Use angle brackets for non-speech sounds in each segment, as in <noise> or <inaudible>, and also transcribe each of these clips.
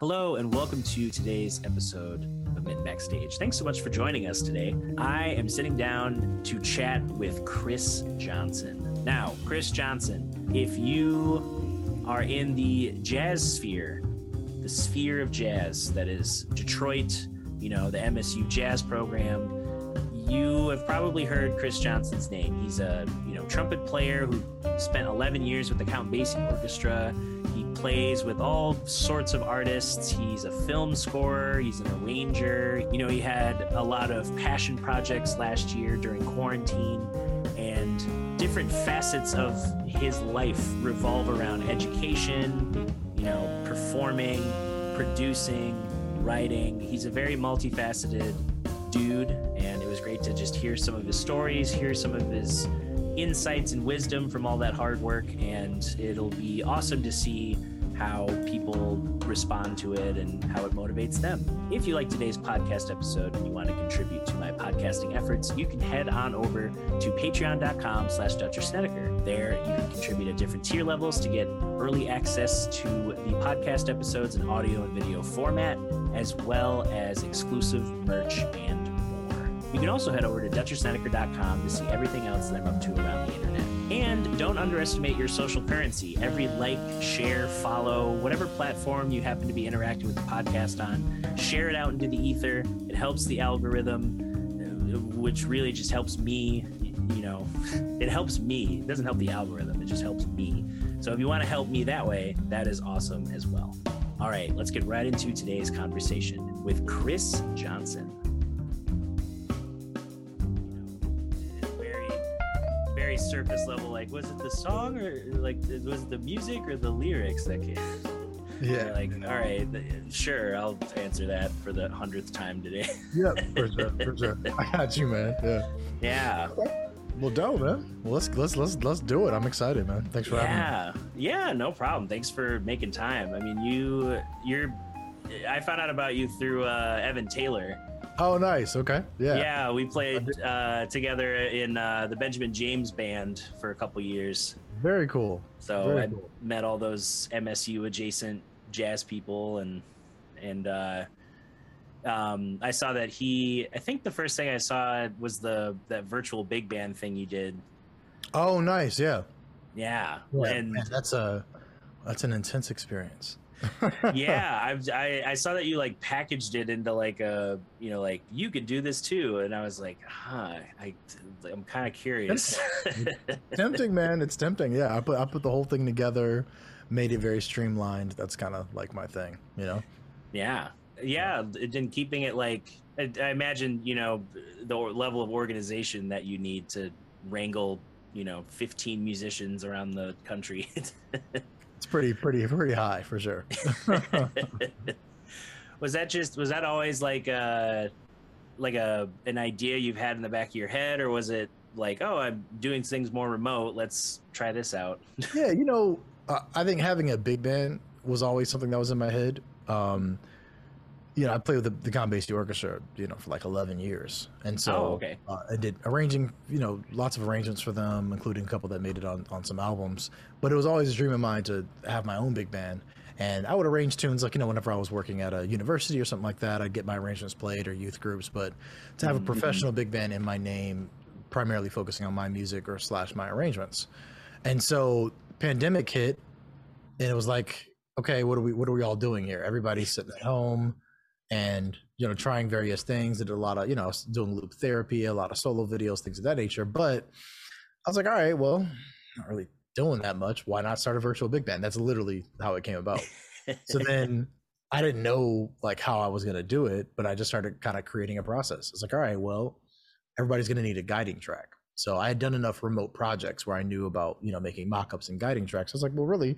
Hello, and welcome to today's episode of Mitten Backstage. Thanks so much for joining us today. I am sitting down to chat with Kris Johnson. Now, Kris Johnson, if you are in the jazz sphere, the sphere of jazz that is Detroit, you know, the MSU jazz program, you have probably heard Kris Johnson's name. He's a, you know, trumpet player who spent 11 years with the Count Basie Orchestra plays with all sorts of artists. He's a film scorer, he's an arranger. You know, he had a lot of passion projects last year during quarantine, and different facets of his life revolve around education, you know, performing, producing, writing. He's a very multifaceted dude, and it was great to just hear some of his stories, hear some of his insights and wisdom from all that hard work and it'll be awesome to see how people respond to it and how it motivates them. If you like today's podcast episode and you want to contribute to my podcasting efforts, you can head on over to patreon.com slash Dutcher Snedeker. There you can contribute at different tier levels to get early access to the podcast episodes in audio and video format, as well as exclusive merch and more. You can also head over to DutcherSnedeker.com to see everything else that I'm up to around the internet. And don't underestimate your social currency. Every like, share, follow, whatever platform you happen to be interacting with the podcast on, share it out into the ether. It helps the algorithm, uh, which really just helps me. You know, <laughs> it helps me. It doesn't help the algorithm, it just helps me. So if you want to help me that way, that is awesome as well. All right, let's get right into today's conversation with Kris Johnson. Very surface level. Like, was it the song or like was it the music or the lyrics that came? <laughs> Yeah. like, all right, sure, I'll answer that for the hundredth time today. <laughs> yeah, for sure, for sure. I got you, man. Yeah. Yeah. Well, dope, man. Well, let's let's let's let's do it. I'm excited, man. Thanks for yeah. having me. Yeah, yeah, no problem. Thanks for making time. I mean, you you're. I found out about you through uh, Evan Taylor Oh, nice. Okay. Yeah. Yeah, we played uh, together in uh, the Benjamin James band for a couple years. Very cool. So Very I cool. met all those MSU adjacent jazz people, and and uh, um, I saw that he. I think the first thing I saw was the that virtual big band thing you did. Oh, nice. Yeah. Yeah. yeah and man, that's a that's an intense experience yeah, I've, I I saw that you like packaged it into like a you know like you could do this too, and I was like, huh, I I'm kind of curious. <laughs> tempting, man. It's tempting. Yeah, I put I put the whole thing together, made it very streamlined. That's kind of like my thing, you know. Yeah, yeah. And keeping it like I, I imagine you know the level of organization that you need to wrangle you know 15 musicians around the country <laughs> it's pretty pretty pretty high for sure. <laughs> was that just was that always like a like a an idea you've had in the back of your head, or was it like, oh, I'm doing things more remote. Let's try this out. yeah, you know, uh, I think having a big band was always something that was in my head. Um, you know, I played with the, the Basie Orchestra, you know, for like 11 years. And so oh, okay. uh, I did arranging, you know, lots of arrangements for them, including a couple that made it on, on some albums. But it was always a dream of mine to have my own big band. And I would arrange tunes like, you know, whenever I was working at a university or something like that, I'd get my arrangements played or youth groups. But to have a mm-hmm. professional big band in my name, primarily focusing on my music or slash my arrangements. And so pandemic hit and it was like, okay, what are we, what are we all doing here? Everybody's sitting at home and you know trying various things. Did a lot of you know doing loop therapy a lot of solo videos things of that nature. But i was like all right well not really doing that much. Why not start a virtual big band that's literally how it came about. So then i didn't know like how i was going to do it but i just started kind of creating a process. It's like all right well everybody's going to need a guiding track. So i had done enough remote projects where i knew about you know making mock-ups and guiding tracks. I was like well really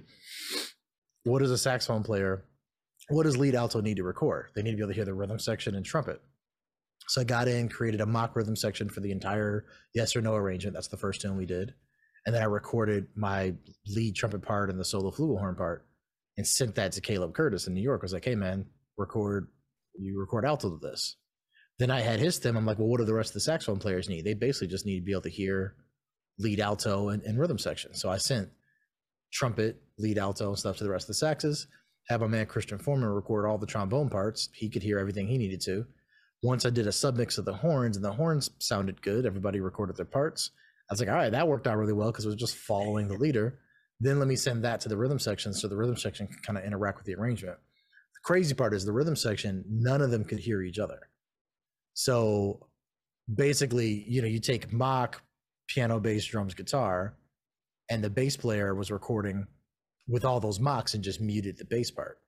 what is a saxophone player what does lead alto need to record? They need to be able to hear the rhythm section and trumpet. So I got in, created a mock rhythm section for the entire yes or no arrangement. That's the first tune we did. And then I recorded my lead trumpet part and the solo flugelhorn part and sent that to Caleb Curtis in New York. I was like, hey man, record you record alto to this. Then I had his theme. I'm like, well, what do the rest of the saxophone players need? They basically just need to be able to hear lead alto and, and rhythm section. So I sent trumpet, lead alto, and stuff to the rest of the saxes have my man Christian Foreman record all the trombone parts. He could hear everything he needed to. Once I did a submix of the horns and the horns sounded good, everybody recorded their parts. I was like, all right, that worked out really well because it was just following the leader. Then let me send that to the rhythm section so the rhythm section can kind of interact with the arrangement. The crazy part is the rhythm section, none of them could hear each other. So basically, you know, you take mock, piano, bass, drums, guitar, and the bass player was recording with all those mocks and just muted the bass part.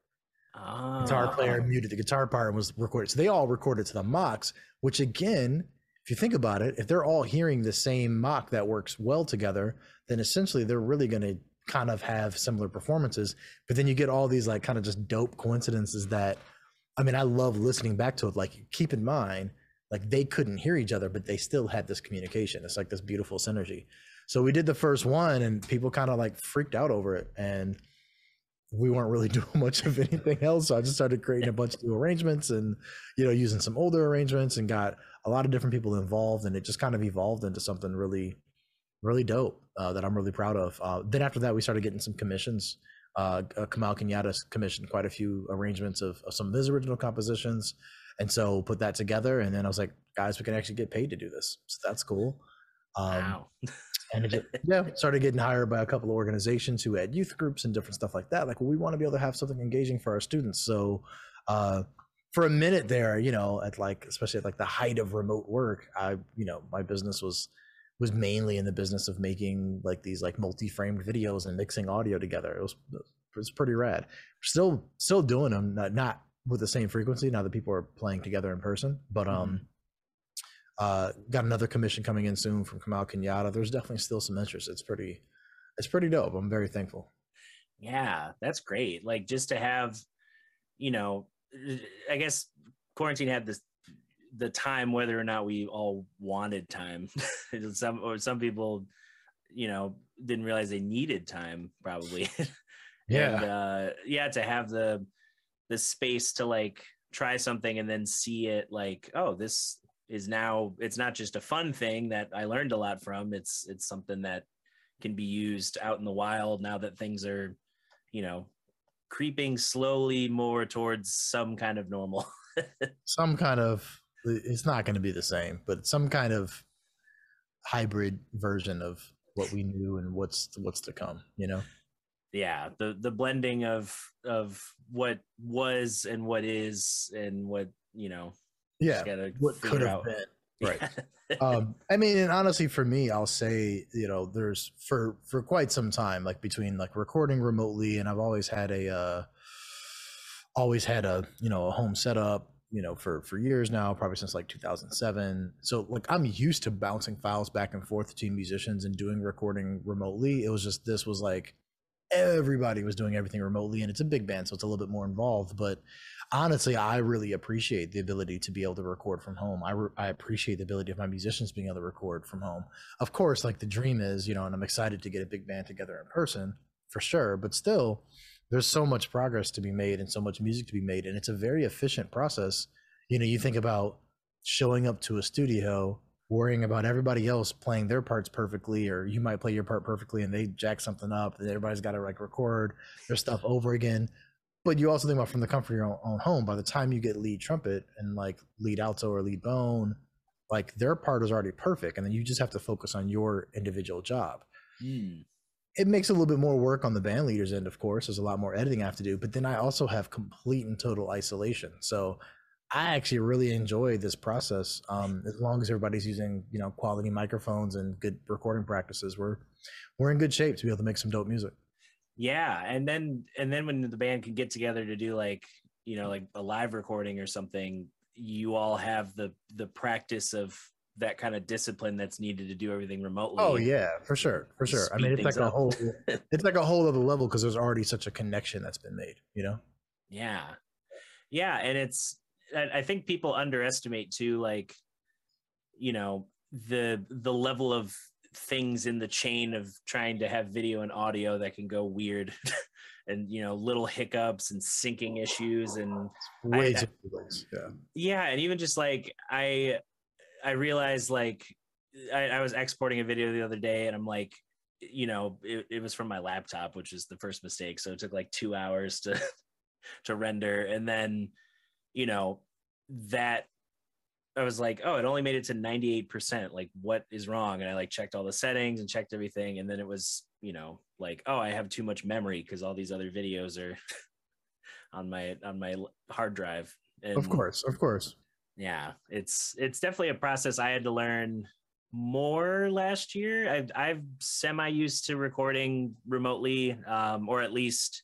Oh. Guitar ah. player muted the guitar part and was recorded. So they all recorded to the mocks, which again, if you think about it, if they're all hearing the same mock that works well together, then essentially they're really going to kind of have similar performances. But then you get all these like kind of just dope coincidences that, I mean, I love listening back to it. Like, keep in mind, like they couldn't hear each other, but they still had this communication. It's like this beautiful synergy. So we did the first one and people kind of like freaked out over it. And we weren't really <laughs> doing much of anything else. So I just started creating a bunch of new arrangements and, you know, using some older arrangements and got a lot of different people involved. And it just kind of evolved into something really, really dope uh, that I'm really proud of. Uh, then after that, we started getting some commissions. Uh, uh Kamau Kenyatta commissioned quite a few arrangements of, of some of his original compositions. And so put that together. And then I was like, guys, we can actually get paid to do this. So that's cool. Um, wow. <laughs> and it, <laughs> yeah, started getting hired by a couple of organizations who had youth groups and different stuff like that. Like, well, we want to be able to have something engaging for our students. So, uh, for a minute there, you know, at like, especially at like the height of remote work, I, you know, my business was was mainly in the business of making like these like multi-framed videos and mixing audio together. It was it was pretty rad. Still still doing them, not, not with the same frequency now that people are playing together in person, but um. Uh, got another commission coming in soon from Kamau Kenyatta. There's definitely still some interest. It's pretty, it's pretty dope. I'm very thankful. Yeah, that's great. Like just to have, you know, I guess quarantine had this the time whether or not we all wanted time. <laughs> some or some people, you know, didn't realize they needed time probably. <laughs> yeah. And, uh, yeah, to have the the space to like try something and then see it like, oh, this is now it's not just a fun thing that I learned a lot from. It's it's something that can be used out in the wild now that things are, you know, creeping slowly more towards some kind of normal. <laughs> some kind of it's not going to be the same, but some kind of hybrid version of what we knew and what's what's to come, you know. Yeah, the the blending of of what was and what is and what, you know, yeah what could have been. <laughs> Right. <laughs> Um i mean and honestly for me i'll say you know there's for for quite some time like between like recording remotely and i've always had a uh always had a you know a home setup you know for for years now probably since like 2007 so like i'm used to bouncing files back and forth between musicians and doing recording remotely. It was just this was like everybody was doing everything remotely and it's a big band so it's a little bit more involved but honestly i really appreciate the ability to be able to record from home. I, re- I appreciate the ability of my musicians being able to record from home. Of course like the dream is you know and i'm excited to get a big band together in person for sure but still there's so much progress to be made and so much music to be made and it's a very efficient process. You know you think about showing up to a studio worrying about everybody else playing their parts perfectly or you might play your part perfectly and they jack something up and everybody's got to like record their stuff over again but you also think about from the comfort of your own, own, home by the time you get lead trumpet and like lead alto or lead bone like their part is already perfect and then you just have to focus on your individual job mm. it makes a little bit more work on the band leader's end of course there's a lot more editing i have to do but then i also have complete and total isolation so I actually really enjoy this process. Um, as long as everybody's using, you know, quality microphones and good recording practices, we're we're in good shape to be able to make some dope music. Yeah, and then and then when the band can get together to do like you know like a live recording or something, you all have the the practice of that kind of discipline that's needed to do everything remotely. Oh yeah, for sure, for sure. I mean, it's like up. a whole <laughs> it's like a whole other level because there's already such a connection that's been made. You know. Yeah, yeah, and it's I think people underestimate too, like, you know, the the level of things in the chain of trying to have video and audio that can go weird <laughs> and you know little hiccups and syncing issues and I, too yeah. Yeah and even just like i i realized like I, I was exporting a video the other day and i'm like you know it, it was from my laptop which is the first mistake. So it took like two hours to <laughs> to render. And then you know that I was like, oh, it only made it to 98%. Like, what is wrong? And I like checked all the settings and checked everything. And then it was, you know, like, oh, I have too much memory because all these other videos are <laughs> on my on my hard drive. And of course, of course. Yeah, it's it's definitely a process I had to learn more last year. I've I've semi used to recording remotely, um, or at least,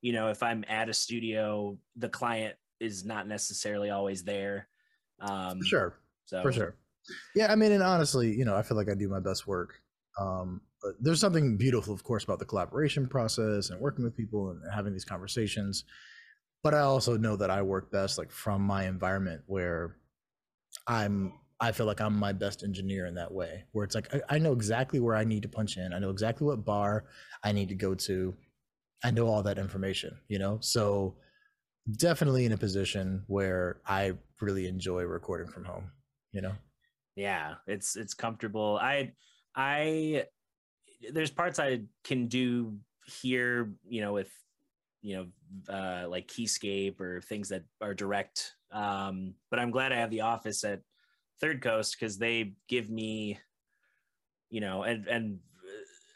you know, if I'm at a studio, the client is not necessarily always there. Um, for sure. So for sure. Yeah, I mean, and honestly, you know, I feel like I do my best work. Um, but there's something beautiful, of course, about the collaboration process and working with people and having these conversations. But I also know that I work best like from my environment where I'm I feel like I'm my best engineer in that way, where it's like I, I, know exactly where I need to punch in. I know exactly what bar I need to go to. I know all that information, you know? So definitely in a position where I really enjoy recording from home, you know? Yeah, it's it's comfortable. I I there's parts I can do here, you know, with you know, uh like Keyscape or things that are direct. Um, but I'm glad I have the office at Third Coast because they give me, you know, and and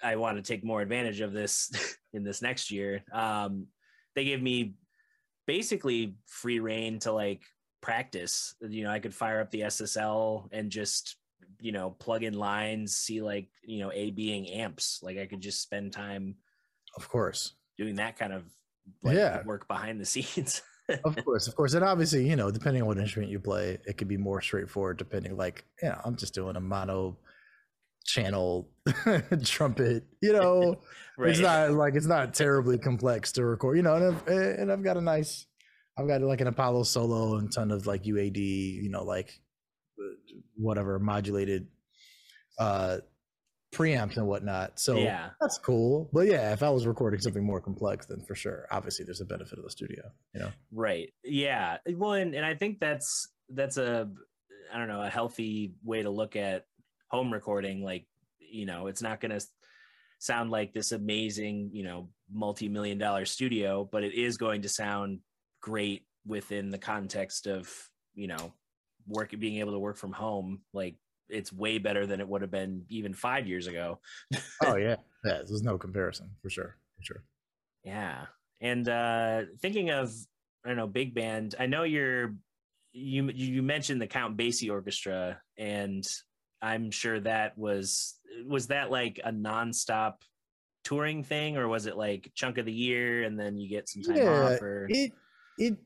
I want to take more advantage of this <laughs> in this next year. Um, they give me basically free reign to like practice. You know, I could fire up the SSL and just you know plug in lines, see like you know A being amps. Like I could just spend time, of course, doing that kind of like, yeah work behind the <laughs> scenes. of course, of course, and obviously, you know, depending on what instrument you play, it could be more straightforward. Depending, like, yeah, you know, I'm just doing a mono channel <laughs> trumpet. You <laughs> know, right. it's not like it's not terribly complex to record. You know, and I've, and I've got a nice, I've got like an Apollo solo and ton of like UAD. You know, like whatever modulated uh preamps and whatnot. So yeah, that's cool. But yeah, if I was recording something more complex, then for sure, obviously, there's a benefit of the studio. You know, right? Yeah. Well, and, and I think that's that's a I don't know a healthy way to look at home recording. Like, you know, it's not going to sound like this amazing, you know, multi-million dollar studio, but it is going to sound great within the context of you know work being able to work from home like it's way better than it would have been even five years ago. <laughs> oh yeah, yeah. There's no comparison for sure, for sure. Yeah, and uh thinking of I don't know big band. I know you're you you mentioned the Count Basie Orchestra, and I'm sure that was was that like a nonstop touring thing, or was it like chunk of the year and then you get some time yeah, off? Or it it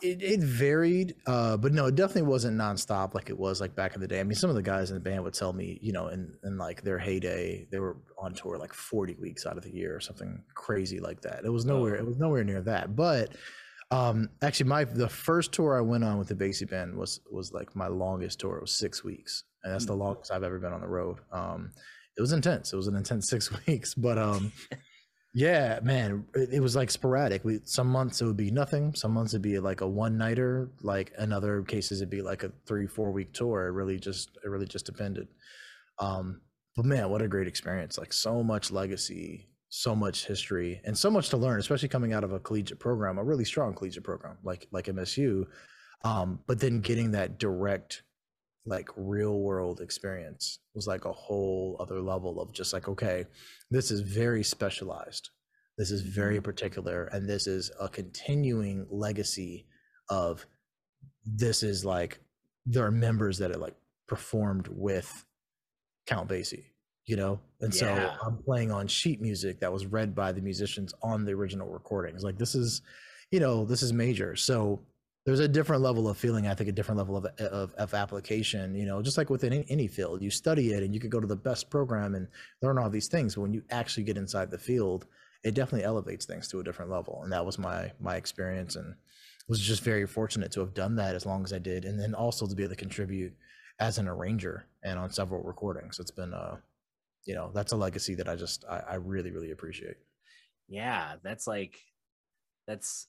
it, it varied, uh, but no, it definitely wasn't nonstop like it was like back in the day. I mean, some of the guys in the band would tell me, you know, in, in like their heyday, they were on tour like 40 weeks out of the year or something crazy like that. It was nowhere, it was nowhere near that. But um, actually, my the first tour I went on with the Basie band was was like my longest tour. It was six weeks, and that's the hmm. longest I've ever been on the road. Um, it was intense. It was an intense <laughs> six weeks, but um, Yeah, man, it, it, was like sporadic. We some months it would be nothing. Some months it'd be like a one nighter. Like in other cases, it'd be like a three four week tour. It really just it really just depended. Um, but man, what a great experience! Like so much legacy, so much history, and so much to learn. Especially coming out of a collegiate program, a really strong collegiate program like like MSU. Um, but then getting that direct like real world experience was like a whole other level of just like okay this is very specialized this is very mm-hmm. particular and this is a continuing legacy of this is like there are members that are like performed with count basie you know and yeah. so i'm playing on sheet music that was read by the musicians on the original recordings like this is you know this is major so there's a different level of feeling i think a different level of, of, of application you know just like within any, field. You study it and you could go to the best program and learn all these things but when you actually get inside the field it definitely elevates things to a different level. And that was my my experience and was just very fortunate to have done that as long as i did and then also to be able to contribute as an arranger and on several recordings. It's been uh you know that's a legacy that i just i, I really really appreciate. Yeah that's like that's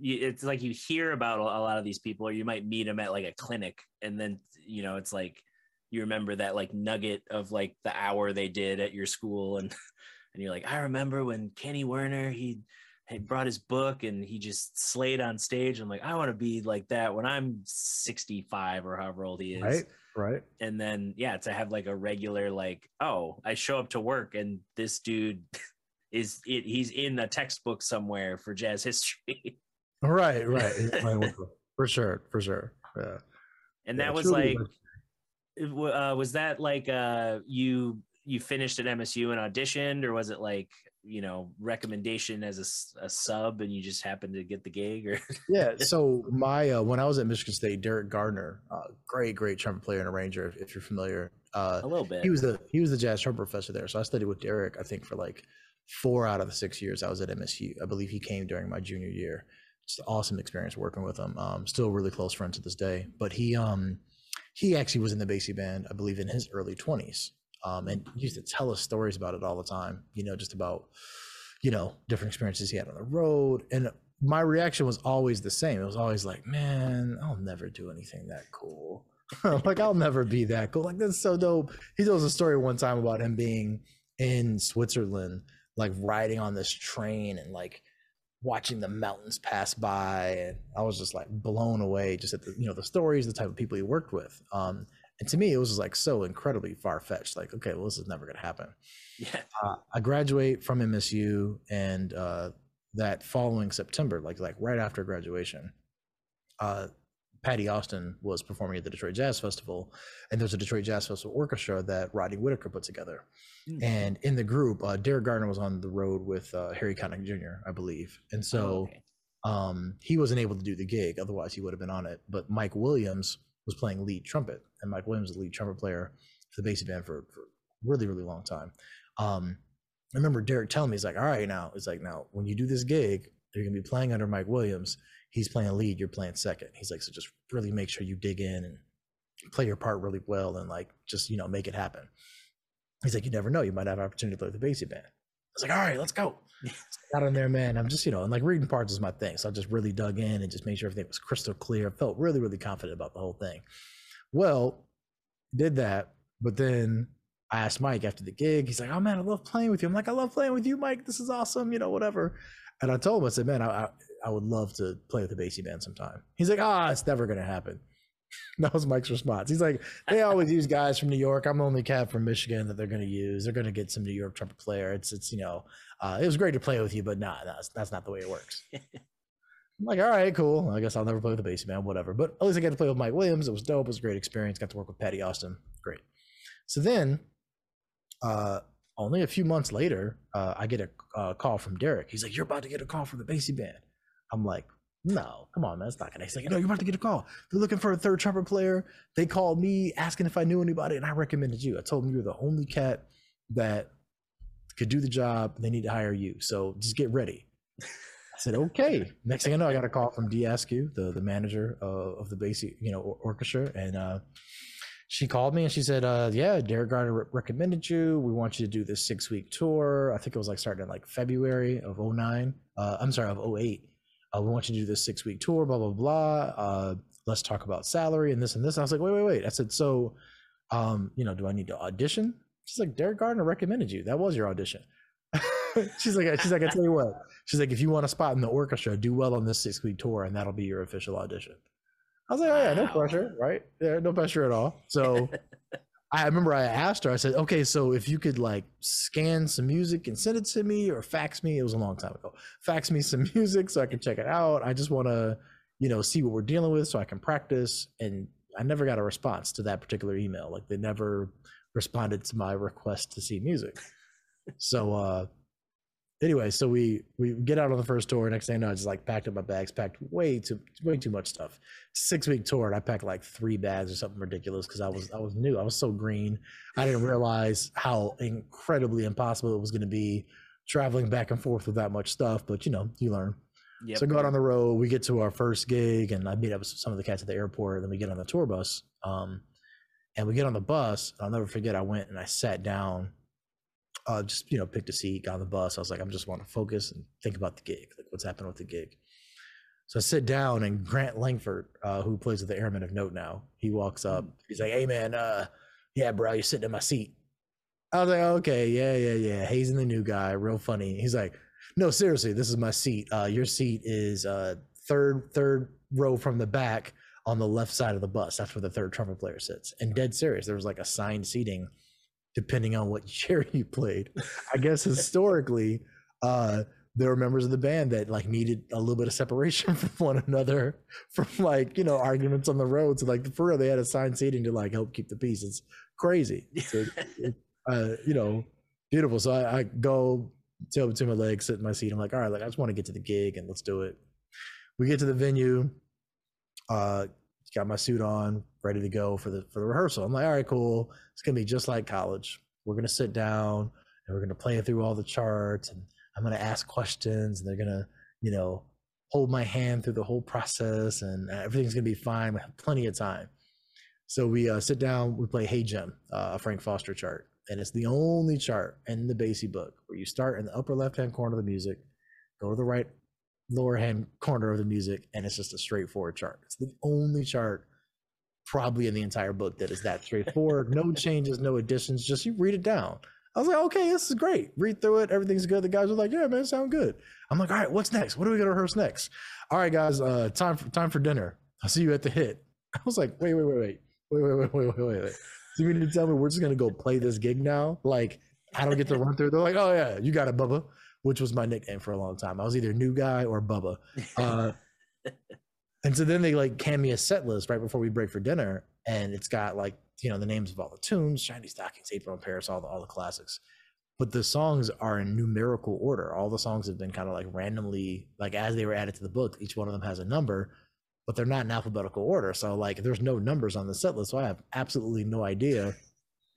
it's like you hear about a lot of these people or you might meet them at like a clinic and then you know it's like you remember that like nugget of like the hour they did at your school and <laughs> and you're like i remember when kenny werner he he brought his book and he just slayed on stage. I'm like, I want to be like that when I'm 65 or however old he is. Right. Right. And then yeah, to have like a regular like, oh, I show up to work and this dude is it, he's in a textbook somewhere for jazz history. <laughs> right. Right. for sure. For sure. Yeah. And that yeah, was like, uh, was that like uh, you you finished at MSU and auditioned, or was it like you know recommendation as a, a sub and you just happened to get the gig? Or <laughs> yeah, so my uh, when I was at Michigan State, Derek Gardner, uh, great great trumpet player and arranger, if, if you're familiar. Uh, a little bit. He was the he was the jazz trumpet professor there, so I studied with Derek. I think for like four out of the six years I was at MSU. I believe he came during my junior year. It's an awesome experience working with him. Um, still really close friends to this day. But he um he actually was in the Basie band, I believe, in his early twenties. Um, and used to tell us stories about it all the time, you know, just about, you know, different experiences he had on the road. And my reaction was always the same. It was always like, man, I'll never do anything that cool. <laughs> like, I'll never be that cool. Like, that's so dope. He tells a story one time about him being in Switzerland, like riding on this train and like watching the mountains pass by. And I was just like blown away just at the, you know, the stories, the type of people he worked with. Um, and to me, it was just like so incredibly far fetched. Like, okay, well, this is never to happen. Yeah. Uh, I graduate from MSU, and uh, that following September, like like right after graduation, uh, Patti Austin was performing at the Detroit Jazz Festival, and there's a Detroit Jazz Festival orchestra that Rodney Whitaker put together. Mm-hmm. And in the group, uh, Derek Gardner was on the road with uh, Harry Connick Jr., I believe, and so oh, okay. um, he wasn't able to do the gig. Otherwise, he would have been on it. But Mike Williams was playing lead trumpet, and Mike Williams was the lead trumpet player for the Basie band for, for really, really long time. Um, I remember Derek telling me, he's like, all right, now, it's like, now, when you do this gig, you're going to be playing under Mike Williams. He's playing lead, you're playing second. He's like, so just really make sure you dig in and play your part really well and like just, you know, make it happen. He's like, you never know, you might have an opportunity to play with the Basie band. I was like, all right, let's go. <laughs> got in there, man. I'm just, you know, and like reading parts is my thing. So I just really dug in and just made sure everything was crystal clear. I felt really, really confident about the whole thing. Well, did that, but then I asked Mike after the gig. He's like, "Oh man, I love playing with you." I'm like, "I love playing with you, Mike. This is awesome." You know, whatever. And I told him, I said, "Man, I I, I would love to play with the Basie band sometime." He's like, "Ah, it's never gonna happen." <laughs> that was Mike's response. He's like, "They always use guys from New York. I'm the only cat from Michigan that they're gonna use. They're gonna get some New York trumpet player. It's it's you know, uh, it was great to play with you, but nah, that's that's not the way it works." <laughs> I'm like, all right, cool. I guess I'll never play with the Basie band, whatever. But at least I got to play with Mike Williams. It was dope. It was a great experience. Got to work with Patti Austin. Great. So then, uh, only a few months later, uh, I get a uh, call from Derek. He's like, "You're about to get a call from the Basie band." I'm like, "No, come on, man, that's not gonna." He's like, "No, you're about to get a call. They're looking for a third trumpet player. They called me asking if I knew anybody, and I recommended you. I told them you're the only cat that could do the job. They need to hire you. So just get ready." I said, okay. Next thing I know, I got a call from Dee Askew, the, the manager uh, of the Basie, you know, orchestra. And uh, she called me and she said, uh, yeah, Derek Gardner re- recommended you. We want you to do this six week tour. I think it was like starting in like February of 09. Uh, I'm sorry, of 08. Uh, we want you to do this six week tour, blah, blah, blah. Uh, let's talk about salary and this and this. And I was like, wait, wait, wait. I said, so, um, you know, do I need to audition? She's like, Derek Gardner recommended you. That was your audition. <laughs> she's like, she's like, I tell you what. She's like, if you want a spot in the orchestra, do well on this six week tour, and that'll be your official audition. I was like, oh yeah, no pressure, right? Yeah, no pressure at all. So <laughs> I remember I asked her, I said, okay, so if you could like scan some music and send it to me or fax me, it was a long time ago, fax me some <laughs> music so I can check it out. I just want to, you know, see what we're dealing with so I can practice. And I never got a response to that particular email. Like they never responded to my request to see music. So, uh, anyway, so we we get out on the first tour. Next thing I know, I just like packed up my bags, packed way too way too much stuff. Six week tour, and I packed like three bags or something ridiculous because I was I was new. I was so green. I didn't realize how incredibly impossible it was going to be traveling back and forth with that much stuff. But you know, you learn. Yep. So go out on the road. We get to our first gig, and I meet up with some of the cats at the airport. And then we get on the tour bus. Um, and we get on the bus. I'll never forget. I went and I sat down uh, just you know picked a seat, got on the bus. I was like, I'm just want to focus and think about the gig, like what's happening with the gig. So I sit down, and Grant Langford, uh, who plays with the Airmen of Note now, he walks up. Mm. He's like, "Hey man, uh, yeah, bro, you're sitting in my seat." I was like, "Okay, yeah, yeah, yeah." He's the new guy, real funny. He's like, No, seriously, this is my seat. Uh, your seat is uh, third third row from the back on the left side of the bus. That's where the third trumpet player sits. And dead serious, there was like assigned seating depending on what <laughs> chair you played. I guess historically, uh, there were members of the band that like needed a little bit of separation <laughs> from one another from like you know arguments on the road. So like for real they had assigned seating to like help keep the peace. It's crazy. <laughs> So, uh, you know beautiful. So I, I go tail between my legs sit in my seat. I'm like all right like i just want to get to the gig and let's do it. We get to the venue. Uh got my suit on ready to go for the for the rehearsal i'm like all right cool it's gonna be just like college we're gonna sit down and we're gonna play through all the charts and I'm to ask questions and they're to, you know, hold my hand through the whole process and everything's to be fine. We have plenty of time. So we uh, sit down, we play Hey Jim, uh, a Frank Foster chart. And it's the only chart in the Basie book where you start in the upper left hand corner of the music, go to the right lower hand corner of the music, and it's just a straightforward chart. It's the only chart probably in the entire book that is that straightforward. no <laughs> changes, no additions, just you read it down. I was like, okay, this is great. Read through it. Everything's good. The guys were like, yeah, man, sound good. I'm like, all right, what's next? What are we gonna rehearse next? All right, guys, uh, time for time for dinner. I'll see you at the hit. <laughs> I was like, wait, wait, wait, wait, wait, wait, wait, wait, wait, wait. So you mean to tell me we're just gonna go play this gig now? Like, I don't get to run through. They're like, oh yeah, you got it, Bubba, which was my nickname for a long time. I was either new guy or Bubba. Uh, <laughs> and so then they like hand me a set list right before we break for dinner, and it's got like you know the names of all the tunes, Shiny Stockings, April in Paris, all the all the classics. But the songs are in numerical order. All the songs have been kind of like randomly, like as they were added to the book, each one of them has a number, but they're not in alphabetical order. So like there's no numbers on the set list. So I have absolutely no idea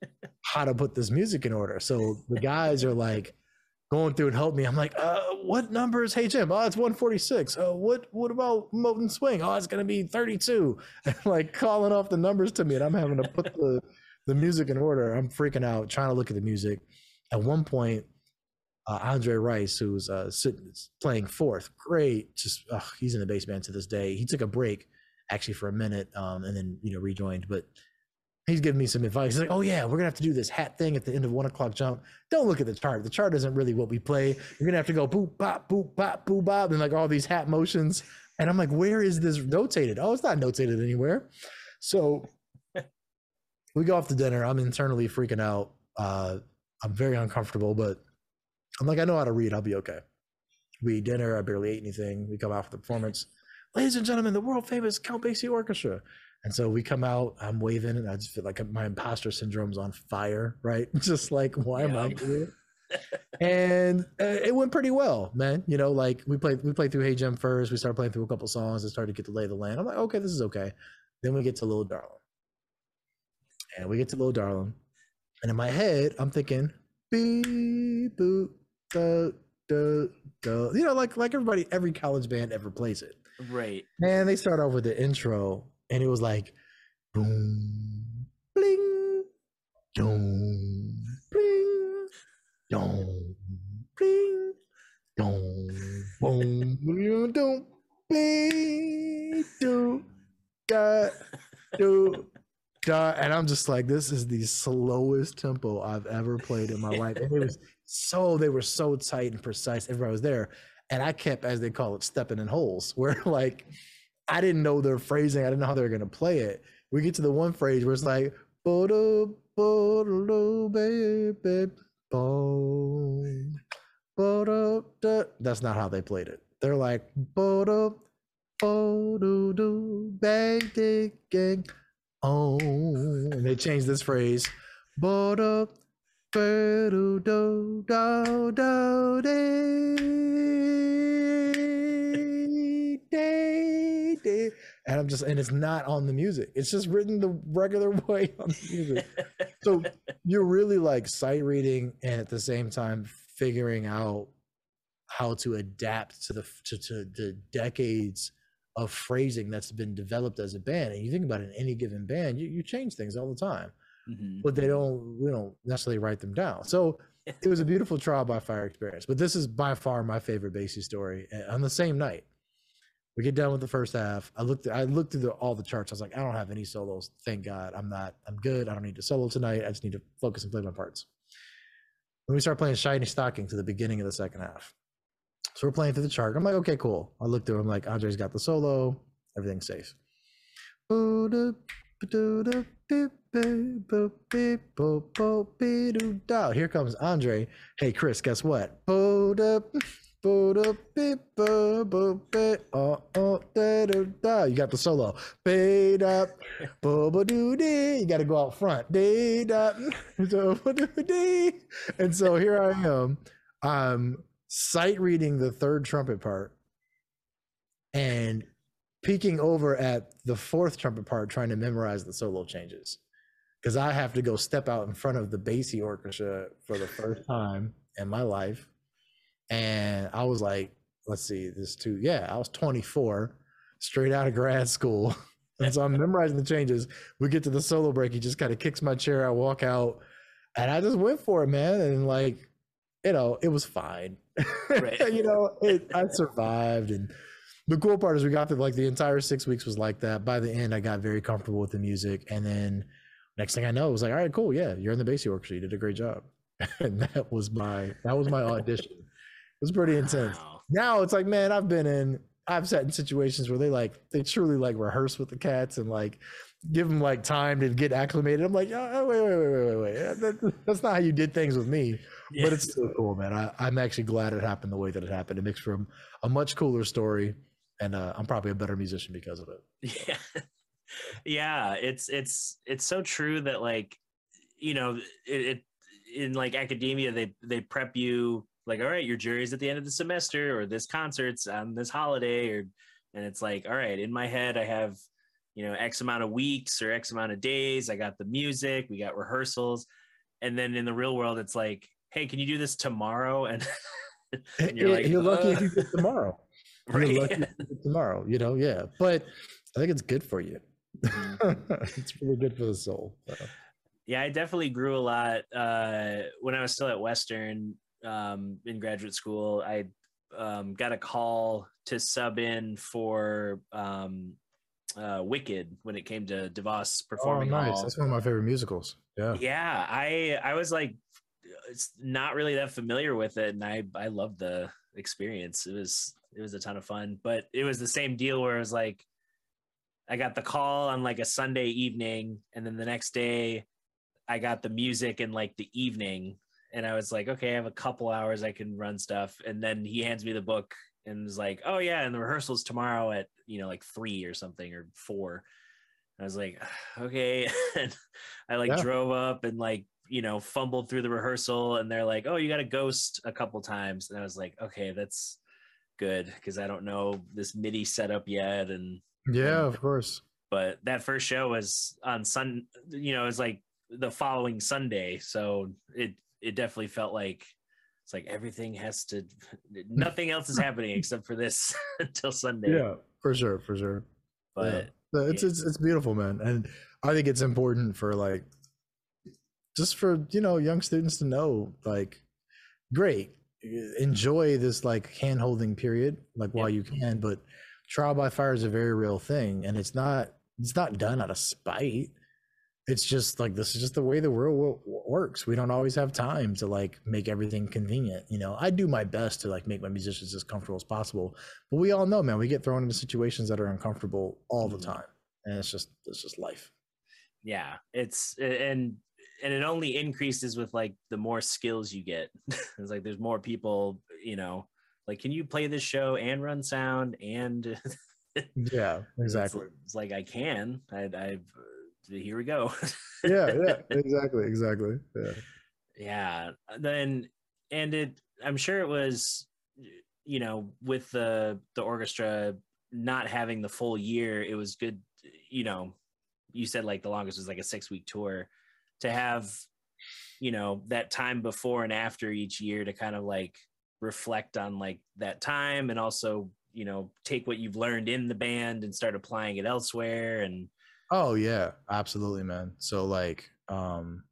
<laughs> how to put this music in order. So the guys are like going through and help me. I'm like, uh, what number is Hey Jim? Oh, it's 146. Oh, what what about Moten Swing? Oh, it's gonna be 32. <laughs> And like calling off the numbers to me, and I'm having to put the <laughs> the music in order. I'm freaking out, trying to look at the music at one point, uh, Andre Rice, who's uh, sitting, playing fourth, great. Just he's in the Basie band to this day. He took a break actually for a minute, um, and then you know rejoined. But he's giving me some advice. He's like, "Oh yeah, we're gonna have to do this hat thing at the end of one o'clock jump. Don't look at the chart. The chart isn't really what we play. You're gonna have to go boop bop boop bop boop bop and like all these hat motions." And I'm like, "Where is this notated? Oh, it's not notated anywhere." So <laughs> we go off to dinner. I'm internally freaking out. Uh, I'm very uncomfortable, but I'm like, I know how to read. I'll be okay. We eat dinner. I barely ate anything. We come out for the performance. Ladies and gentlemen, the world famous Count Basie Orchestra. And so we come out, I'm waving, and I just feel like my imposter syndrome's on fire, right? <laughs> Just like, why am I here? and uh, it went pretty well, man. You know, like we played, we played through Hey Jim first. We started playing through a couple songs and started to get to lay the land. I'm like, okay, this is okay. Then we get to Little Darling, and we get to Little Darling, and in my head, I'm thinking, beep, boop, do, do, do. You know, like like everybody, every college band ever plays it. Right. And they start off with the intro, and it was like, boom, bling, boom, bling, boom, bling, boom, boom, boom, boom, bing, do, got, do and I'm just like, this is the slowest tempo I've ever played in my life. And it was so they were so tight and precise. Everybody was there. And I kept, as they call it, stepping in holes where like I didn't know their phrasing. I didn't know how they were gonna play it. We get to the one phrase where it's like baby, that's not how they played it. They're like bo-do, bo-do, bang gang oh, and they changed this phrase. And I'm just, and it's not on the music. It's just written the regular <laughs> way on the music. so you're really like sight reading and at the same time figuring out how to adapt to the to, to the decades of phrasing that's been developed as a band. And you think about it in any given band, you, you change things all the time, mm-hmm. but they don't, we don't necessarily write them down. So it was a beautiful trial by fire experience, but this is by far my favorite Basie story on the same night. We get done with the first half. I looked, I looked through the, all the charts. I was like, I don't have any solos. Thank God. I'm not, I'm good. I don't need to solo tonight. I just need to focus and play my parts. When we start playing Shiny Stocking to the beginning of the second half, So we're playing through the chart. I'm like, okay, cool. I looked through. I'm like, Andre's got the solo. Everything's safe. Here comes Andre. Hey, Kris, guess what? You got the solo. You got to go out front. And so here I am. I'm sight reading the third trumpet part and peeking over at the fourth trumpet part, trying to memorize the solo changes. Because I have to go step out in front of the Basie orchestra for the first time in my life and I was like, let's see, this two, yeah, I was 24, straight out of grad school. <laughs> and so I'm memorizing the changes. We get to the solo break. He just kind of kicks my chair. I walk out and I just went for it, man. And like, you know, it was fine. Right. <laughs> you know, it, I survived. And the cool part is we got through like the entire six weeks was like that. By the end, I got very comfortable with the music. And then next thing I know, it was like, all right, cool. Yeah, you're in the Basie orchestra. You did a great job. <laughs> and that was my, that was my audition was pretty intense. Wow. Now it's like, man, I've been in, I've sat in situations where they like, they truly like rehearse with the cats and like give them like time to get acclimated. I'm like, oh, wait, wait, wait, wait, wait, wait. That, that's not how you did things with me. Yeah. But it's so cool, man. I, I'm actually glad it happened the way that it happened. It makes for a much cooler story, and uh, I'm probably a better musician because of it. Yeah, <laughs> yeah. It's it's it's so true that like, you know, it, it in like academia they they prep you like all right your jury's at the end of the semester or this concert's on this holiday or and it's like all right in my head i have you know x amount of weeks or x amount of days. I got the music we got rehearsals. And then in the real world it's like hey can you do this tomorrow? <laughs> And, and you're like you're lucky uh, if you get tomorrow. <laughs> Right. you're lucky tomorrow you know yeah. But i think it's good for you. Mm-hmm. <laughs> it's really good for the soul so. yeah i definitely grew a lot uh, when i was still at western um, in graduate school, I um, got a call to sub in for um, uh, Wicked when it came to DeVos performing. Oh, nice! Hall. That's one of my favorite musicals. Yeah. Yeah, I I was like, it's not really that familiar with it, and I I loved the experience. It was it was a ton of fun, but it was the same deal where it was like, I got the call on like a Sunday evening, and then the next day, I got the music in like the evening and I was like, okay, I have a couple hours I can run stuff. And then he hands me the book and is like, oh yeah, and the rehearsal's tomorrow at you know like three or something or four. I was like, <sighs> okay. <laughs> and I like yeah. drove up and like you know fumbled through the rehearsal, and they're like, oh, you got a ghost a couple times, and I was like, okay, that's good because I don't know this MIDI setup yet, and yeah, and, of course. But that first show was on Sun, you know, it was like the following Sunday, so it it definitely felt like it's like everything has to <laughs> nothing else is happening except for this <laughs> until Sunday. Yeah, for sure, for sure. But yeah. it's, it's it's beautiful, man. And I think it's important for like just for, you know, young students to know like great, enjoy this like hand holding period, like while you can, but trial by fire is a very real thing and it's not it's not done out of spite it's just like this is just the way the world works. We don't always have time to like make everything convenient you know? I do my best to like make my musicians as comfortable as possible but we all know man we get thrown into situations that are uncomfortable all the mm-hmm. time and it's just it's just life. Yeah it's and and it only increases with like the more skills you get. <laughs> It's like there's more people you know? Like can you play this show and run sound and <laughs> yeah exactly. it's, it's, like i can. I, i've here we go. <laughs> yeah, yeah, exactly, exactly. Yeah. Yeah. Then and it I'm sure it was you know, with the the orchestra not having the full year, it was good, you know, you said like the longest was like a 6 week tour to have you know, that time before and after each year to kind of like reflect on like that time and also, you know, take what you've learned in the band and start applying it elsewhere and Oh yeah, absolutely, man. So like, um,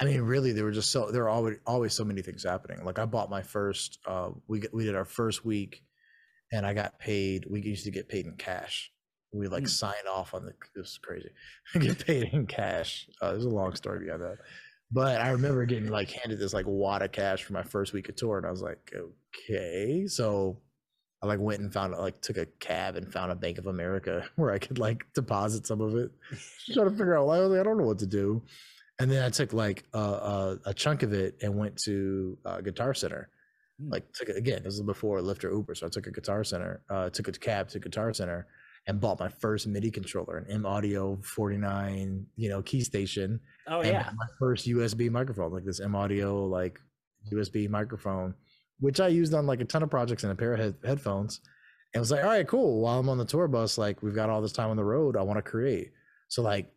I mean, really, there were just so there were always always so many things happening. Like I bought my first, uh, we we did our first week, and I got paid. We used to get paid in cash. We like mm. sign off on the. This is crazy. <laughs> get paid in cash. Uh, there's a long story behind that. But I remember getting like handed this like wad of cash for my first week of tour, and I was like, okay. So I like went and found like took a cab and found a Bank of America <laughs> where I could like deposit some of it. Trying to figure out. Like, I don't know what to do. And then I took like a, a, a chunk of it and went to uh, Guitar Center. Hmm. Like took it again. This is before Lyft or Uber, so I took a Guitar Center. Uh, took a cab to Guitar Center and bought my first MIDI controller, an M Audio 49, you know, key station. Oh and yeah. my first USB microphone, like this M Audio like USB microphone, which I used on like a ton of projects and a pair of head- headphones. And was like, all right, cool. While I'm on the tour bus, like we've got all this time on the road, I want to create. So like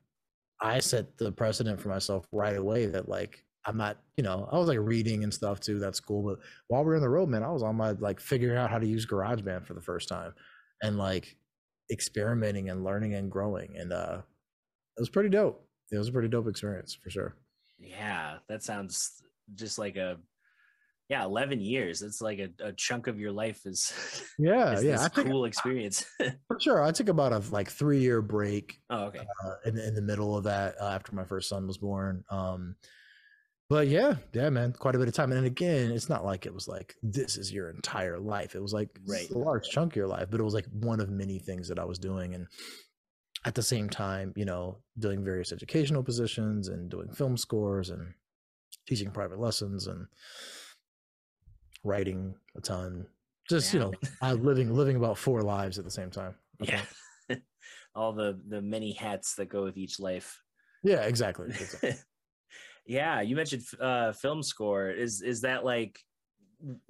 I set the precedent for myself right away that like I'm not, you know, I was like reading and stuff too. That's cool. But while we are on the road, man, I was on my like figuring out how to use GarageBand for the first time and like experimenting and learning and growing. And uh it was pretty dope. It was a pretty dope experience for sure. Yeah, that sounds just like a yeah, eleven years. It's like a, a chunk of your life is, <laughs> Yeah, is yeah. this I think cool experience. <laughs> for sure. I took about a like three year break oh, okay. uh, in in the middle of that uh, after my first son was born. Um, but yeah, yeah, man, quite a bit of time. And again, it's not like it was like this is your entire life. It was like Right. a large chunk of your life, but it was like one of many things that I was doing. And at the same time, you know, doing various educational positions and doing film scores and teaching private lessons and writing a ton. Just you know, I living living about four lives at the same time. Yeah. <laughs> All the the many hats that go with each life. yeah, exactly. exactly. <laughs> yeah, you mentioned uh film score. Is is that like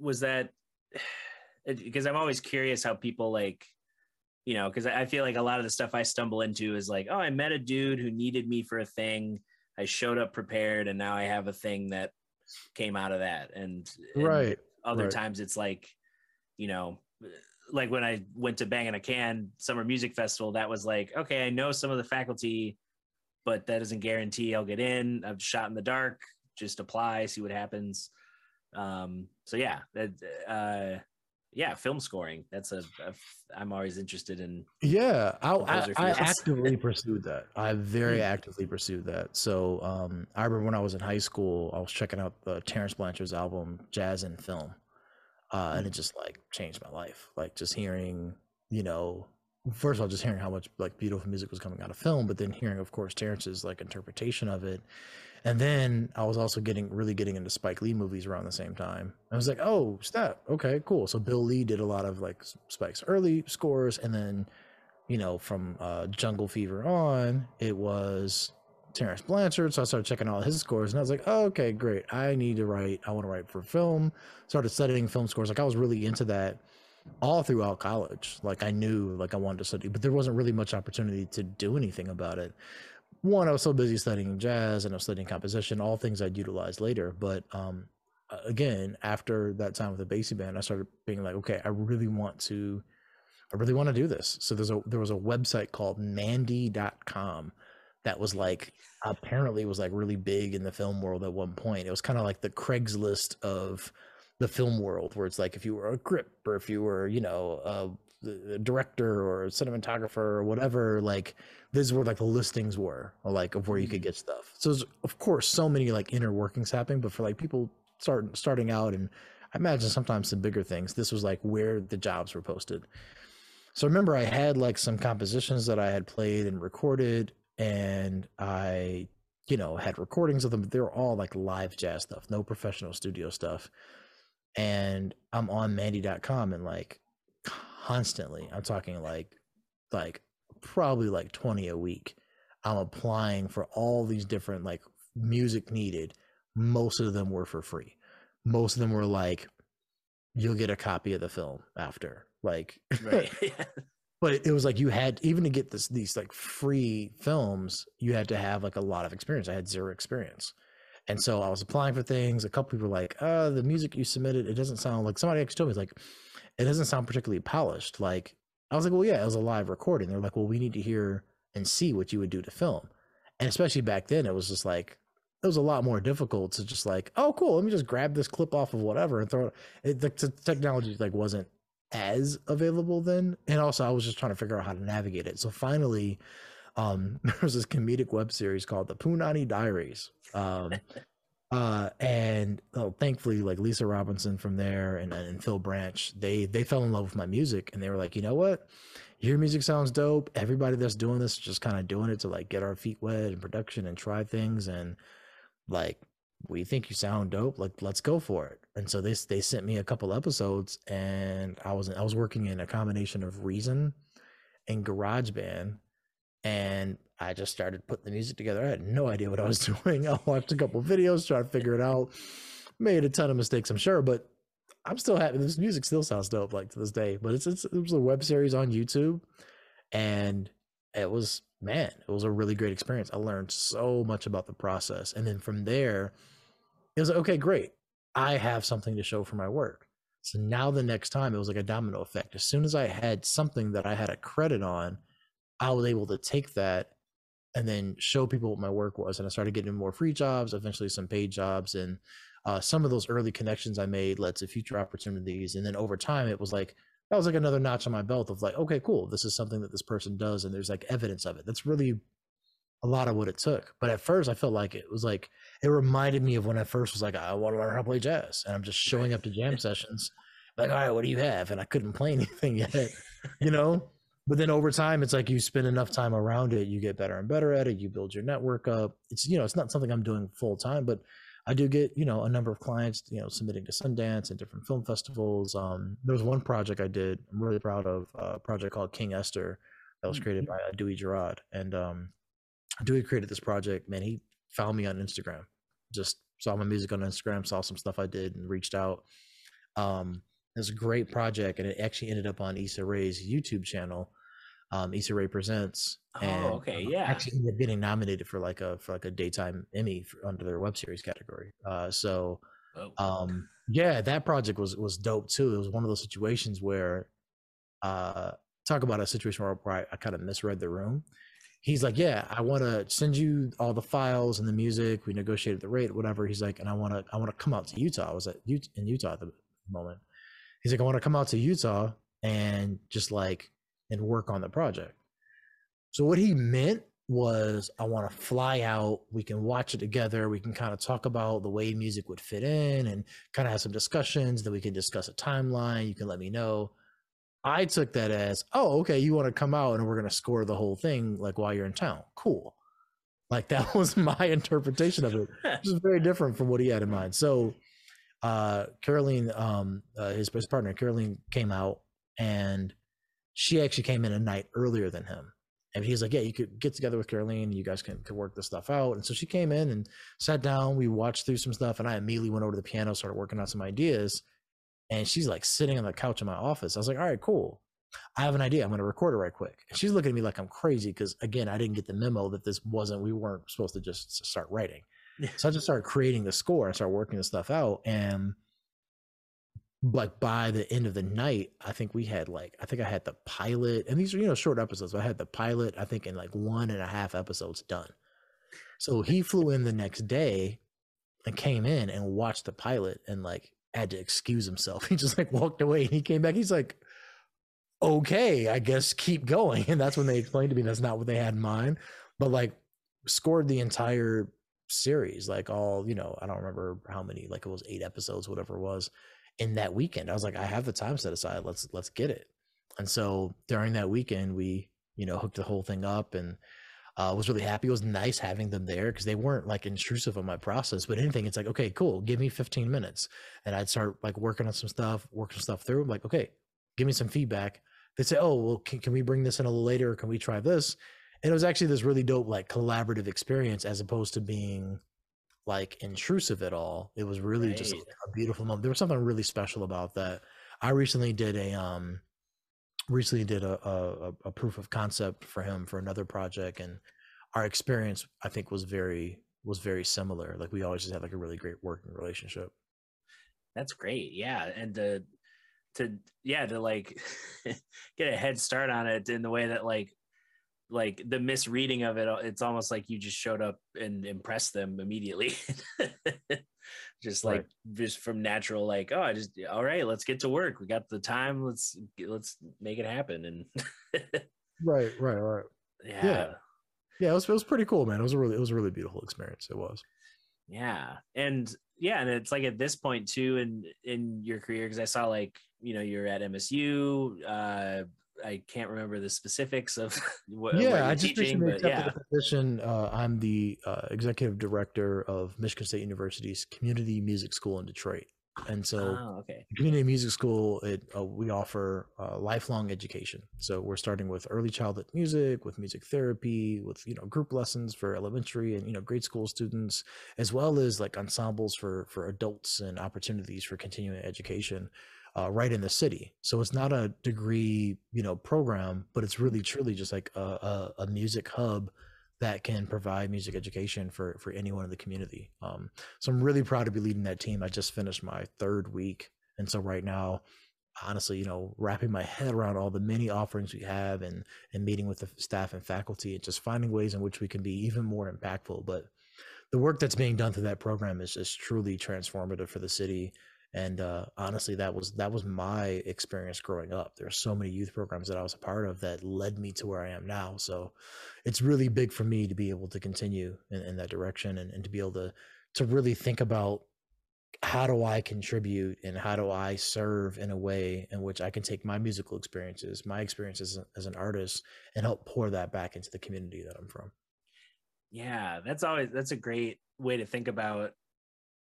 was that <sighs> because I'm always curious how people like you know, because I I feel like a lot of the stuff I stumble into is like, oh, I met a dude who needed me for a thing. I showed up prepared, and now I have a thing that came out of that. And, and right. Other right. times it's like, you know, like when I went to Bang on a Can Summer Music Festival, that was like, okay, I know some of the faculty, but that doesn't guarantee I'll get in. I've shot in the dark, just apply, see what happens. Um, so yeah, that, uh, yeah, film scoring. That's a, I'm always interested in. Yeah, I, I, I <laughs> actively pursued that. I very Hmm. actively pursued that. So um, I remember when I was in high school, I was checking out the Terence Blanchard's album "Jazz in Film," uh, and it just like changed my life. Like just hearing, you know, first of all, just hearing how much like beautiful music was coming out of film, but then hearing, of course, Terence's like interpretation of it. And then I was also getting really getting into Spike Lee movies around the same time. I was like, oh, snap. Okay, cool. So Bill Lee did a lot of like Spike's early scores. And then, you know, from uh, Jungle Fever on, it was Terence Blanchard. So I started checking all his scores and I was like, oh, okay, great. I need to write, I want to write for film. Started studying film scores. Like I was really into that all throughout college. Like I knew like I wanted to study, but there wasn't really much opportunity to do anything about it one, I was so busy studying jazz and I was studying composition, all things I'd utilize later. But um, again, after that time with the Basie band, I started being like, okay, I really want to, I really want to do this. So there's a there was a website called Mandy.com that was like apparently was like really big in the film world at one point. It was kind of like the Craigslist of the film world, where it's like if you were a grip or if you were, you know, a, a director or cinematographer or whatever, like this is where like the listings were like of where you could mm-hmm. get stuff. So there's of course so many like inner workings happening but for like people start starting out and i imagine sometimes some bigger things this was like where the jobs were posted. So remember i had like some compositions that i had played and recorded and i you know had recordings of them but they were all like live jazz stuff no professional studio stuff. And i'm on mandy.com and like constantly. I'm talking like like probably like 20 a week. I'm applying for all these different like music needed. Most of them were for free. Most of them were like you'll get a copy of the film after like Right. <laughs> but it was like you had even to get this these like free films you had to have like a lot of experience. I had zero experience. And so i was applying for things. A couple people were like uh the music you submitted it doesn't sound like somebody actually told me like it doesn't sound particularly polished like i was like well yeah it was a live recording. They're like well we need to hear and see what you would do to film. And especially back then it was just like it was a lot more difficult to just like oh cool let me just grab this clip off of whatever and throw it, it the, the technology like wasn't as available then and also i was just trying to figure out how to navigate it. So finally um <laughs> there was this comedic web series called the punani diaries um <laughs> Uh, and oh, thankfully, like Lisa Robinson from there and, and Phil Branch, they they fell in love with my music, and they were like, you know what, your music sounds dope. Everybody that's doing this, is just kind of doing it to like get our feet wet in production and try things, and like we think you sound dope. Like let's go for it. And so they they sent me a couple episodes, and I was I was working in a combination of Reason and GarageBand, and I just started putting the music together. I had no idea what I was <laughs> doing. I watched a couple videos, tried to figure it out, made a ton of mistakes, I'm sure, but I'm still happy. This music still sounds dope, like to this day. But it's, it's it was a web series on YouTube, and it was man, it was a really great experience. I learned so much about the process, and then from there, it was like, okay, great. I have something to show for my work. So now the next time, it was like a domino effect. As soon as I had something that I had a credit on, I was able to take that and then show people what my work was. And I started getting more free jobs, eventually some paid jobs. And uh, some of those early connections I made led to future opportunities. And then over time, it was like, that was like another notch on my belt of like, okay, cool. This is something that this person does. And there's like evidence of it. That's really a lot of what it took. But at first, I felt like it was like, it reminded me of when I first was like, I want to learn how to play jazz. And I'm just showing up to jam <laughs> sessions, like, all right, what do you have? And I couldn't play <laughs> anything yet, you know? But then over time it's like you spend enough time around it you get better and better at it you build your network up. It's you know it's not something i'm doing full time but i do get you know a number of clients you know submitting to sundance and different film festivals. Um there was one project i did i'm really proud of a project called king esther that was created mm-hmm. by uh, Dui Jarrod and um Dui created this project man he found me on instagram. Just saw my music on instagram saw some stuff i did and reached out. Um it was a great project and it actually ended up on Issa Rae's YouTube channel um, Issa Rae Presents. And, oh, okay, uh, yeah. Actually, ended getting nominated for like a for like a daytime Emmy for, under their web series category. Uh, so, oh. um, yeah, that project was was dope too. It was one of those situations where, uh, talk about a situation where, I, I kind of misread the room. He's like, yeah, I want to send you all the files and the music. We negotiated the rate, whatever. He's like, and I want to I want to come out to Utah. I was at in Utah at the moment. He's like, I want to come out to Utah and just like and work on the project. So what he meant was I want to fly out, we can watch it together, we can kind of talk about the way music would fit in and kind of have some discussions, then we can discuss a timeline, you can let me know. I took that as, oh, okay, you want to come out and we're going to score the whole thing like while you're in town. Cool. Like <laughs> that was my interpretation of it, which is very different from what he had in mind. So uh Caroline um uh, his, his partner Caroline came out and she actually came in a night earlier than him. And he's like, yeah, you could get together with Caroline. You guys can, can work this stuff out. And so she came in and sat down. We watched through some stuff. And I immediately went over to the piano, started working on some ideas. And she's like sitting on the couch in my office. I was like, all right, cool. I have an idea. I'm going to record it right quick. And she's looking at me like I'm crazy because, again, I didn't get the memo that this wasn't, we weren't supposed to just start writing. So I just started creating the score and started working the stuff out. And like by the end of the night, I think we had like I think I had the pilot, and these are you know short episodes. I had the pilot, I think, in like one and a half episodes done. So he flew in the next day and came in and watched the pilot and like had to excuse himself. <laughs> He just like walked away and he came back. He's like, okay, I guess keep going. And that's when they explained to me that's not what they had in mind. But like scored the entire series, like all, you know, I don't remember how many, like it was eight episodes, whatever it was in that weekend. I was like, I have the time set aside. Let's let's get it. And so during that weekend, we you know hooked the whole thing up and uh, was really happy. It was nice having them there because they weren't like intrusive on my process. But anything, it's like, okay, cool, give me 15 minutes, and I'd start like working on some stuff, working stuff through. I'm like, okay, give me some feedback. They'd say, oh, well, can, can we bring this in a little later? Can we try this? And it was actually this really dope, like collaborative experience as opposed to being like intrusive at all. It was really right. just a, beautiful moment. There was something really special about that. I recently did a um recently did a, a, a proof of concept for him for another project and our experience I think was very was very similar. Like we always just had like a really great working relationship. That's great. Yeah. And to to yeah, to like <laughs> get a head start on it in the way that like like the misreading of it it's almost like you just showed up and impressed them immediately. <laughs> Just like right. just from natural like oh i just all right let's get to work. We got the time. Let's let's make it happen. And <laughs> right right right. Yeah. yeah. Yeah it was, it was pretty cool man. It was a really it was a really beautiful experience. It was. Yeah. And yeah, and it's like at this point too in in your career, because I saw like, you know, you're at MSU, uh I can't remember the specifics of <laughs> what. Yeah, I just teaching, recently accepted yeah. the position. Uh, I'm the uh, executive director of Michigan State University's Community Music School in Detroit. And so, oh, okay. Community Music School, it uh, we offer uh, lifelong education. So we're starting with early childhood music, with music therapy, with you know group lessons for elementary and you know grade school students, as well as like ensembles for for adults and opportunities for continuing education, uh, right in the city. So it's not a degree you know program, but it's really truly just like a, a, a music hub that can provide music education for for anyone in the community. Um, so I'm really proud to be leading that team. I just finished my third week, and so right now, honestly, you know, wrapping my head around all the many offerings we have, and and meeting with the staff and faculty, and just finding ways in which we can be even more impactful. But the work that's being done through that program is is truly transformative for the city and uh, honestly that was that was my experience growing up. There's so many youth programs that i was a part of that led me to where i am now. So it's really big for me to be able to continue in, in that direction and, and to be able to to really think about how do i contribute and how do i serve in a way in which i can take my musical experiences my experiences as an artist and help pour that back into the community that i'm from. Yeah that's always that's a great way to think about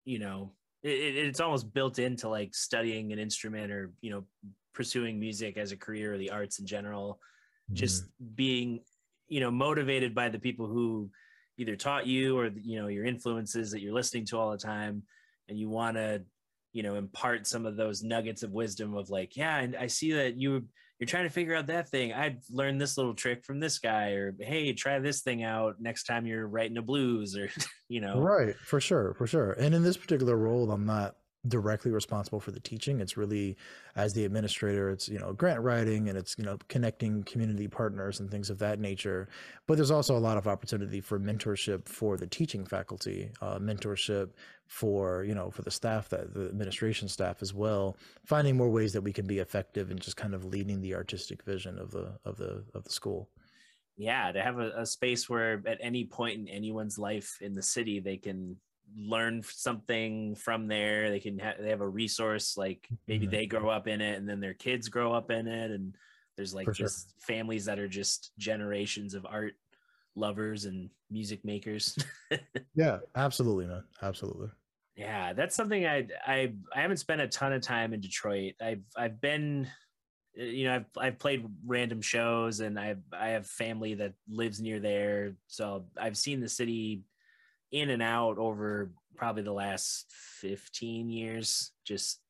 you know it, it's almost built into like studying an instrument or you know pursuing music as a career or the arts in general mm-hmm. just being you know motivated by the people who either taught you or you know your influences that you're listening to all the time and you want to you know impart some of those nuggets of wisdom of like yeah and i see that you you're trying to figure out that thing. I've learned this little trick from this guy or hey try this thing out next time you're writing a blues or <laughs> you know. Right for sure for sure. And in this particular role i'm not directly responsible for the teaching. It's really as the administrator it's you know grant writing and it's you know connecting community partners and things of that nature. But there's also a lot of opportunity for mentorship for the teaching faculty uh, mentorship for you know for the staff that the administration staff as well finding more ways that we can be effective and just kind of leading the artistic vision of the of the of the school. Yeah to have a, a space where at any point in anyone's life in the city they can learn something from there. They can have they have a resource like maybe mm-hmm. they grow up in it and then their kids grow up in it. And there's like just families that are just generations of art lovers and music makers. <laughs> Yeah absolutely man. Absolutely. Yeah that's something i i i haven't spent a ton of time in detroit. I've i've been you know I've I've played random shows and I I have family that lives near there. So I've seen the city in and out over probably the last 15 years just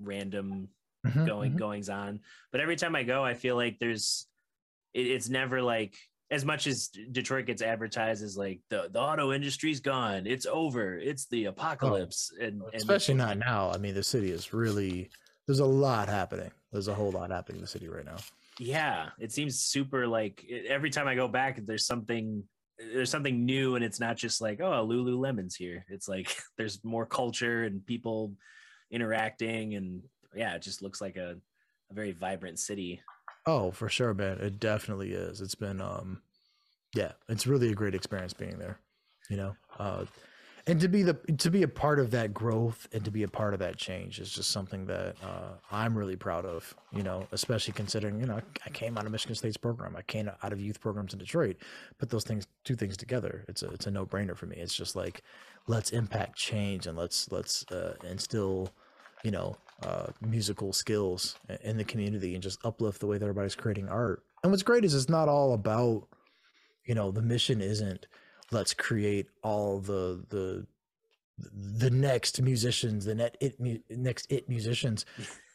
random mm-hmm, going mm-hmm. goings on. But every time i go i feel like there's it, it's never like as much as detroit gets advertised as like the, the auto industry's gone it's over it's the apocalypse oh, and, and especially not now. I mean the city is really there's a lot happening. There's a whole lot happening in the city right now. Yeah it seems super like every time i go back there's something there's something new and it's not just like oh lululemon's here. It's like <laughs> there's more culture and people interacting and yeah it just looks like a, a very vibrant city. Oh for sure man. It definitely is. It's been um yeah it's really a great experience being there you know? Uh and to be the to be a part of that growth and to be a part of that change is just something that uh, I'm really proud of. You know, especially considering you know I came out of Michigan State's program, I came out of youth programs in Detroit. Put those things, two things together, it's a it's a no brainer for me. It's just like let's impact change and let's let's uh, instill you know uh, musical skills in the community and just uplift the way that everybody's creating art. And what's great is it's not all about you know the mission isn't let's create all the the the next musicians, the net it next it musicians.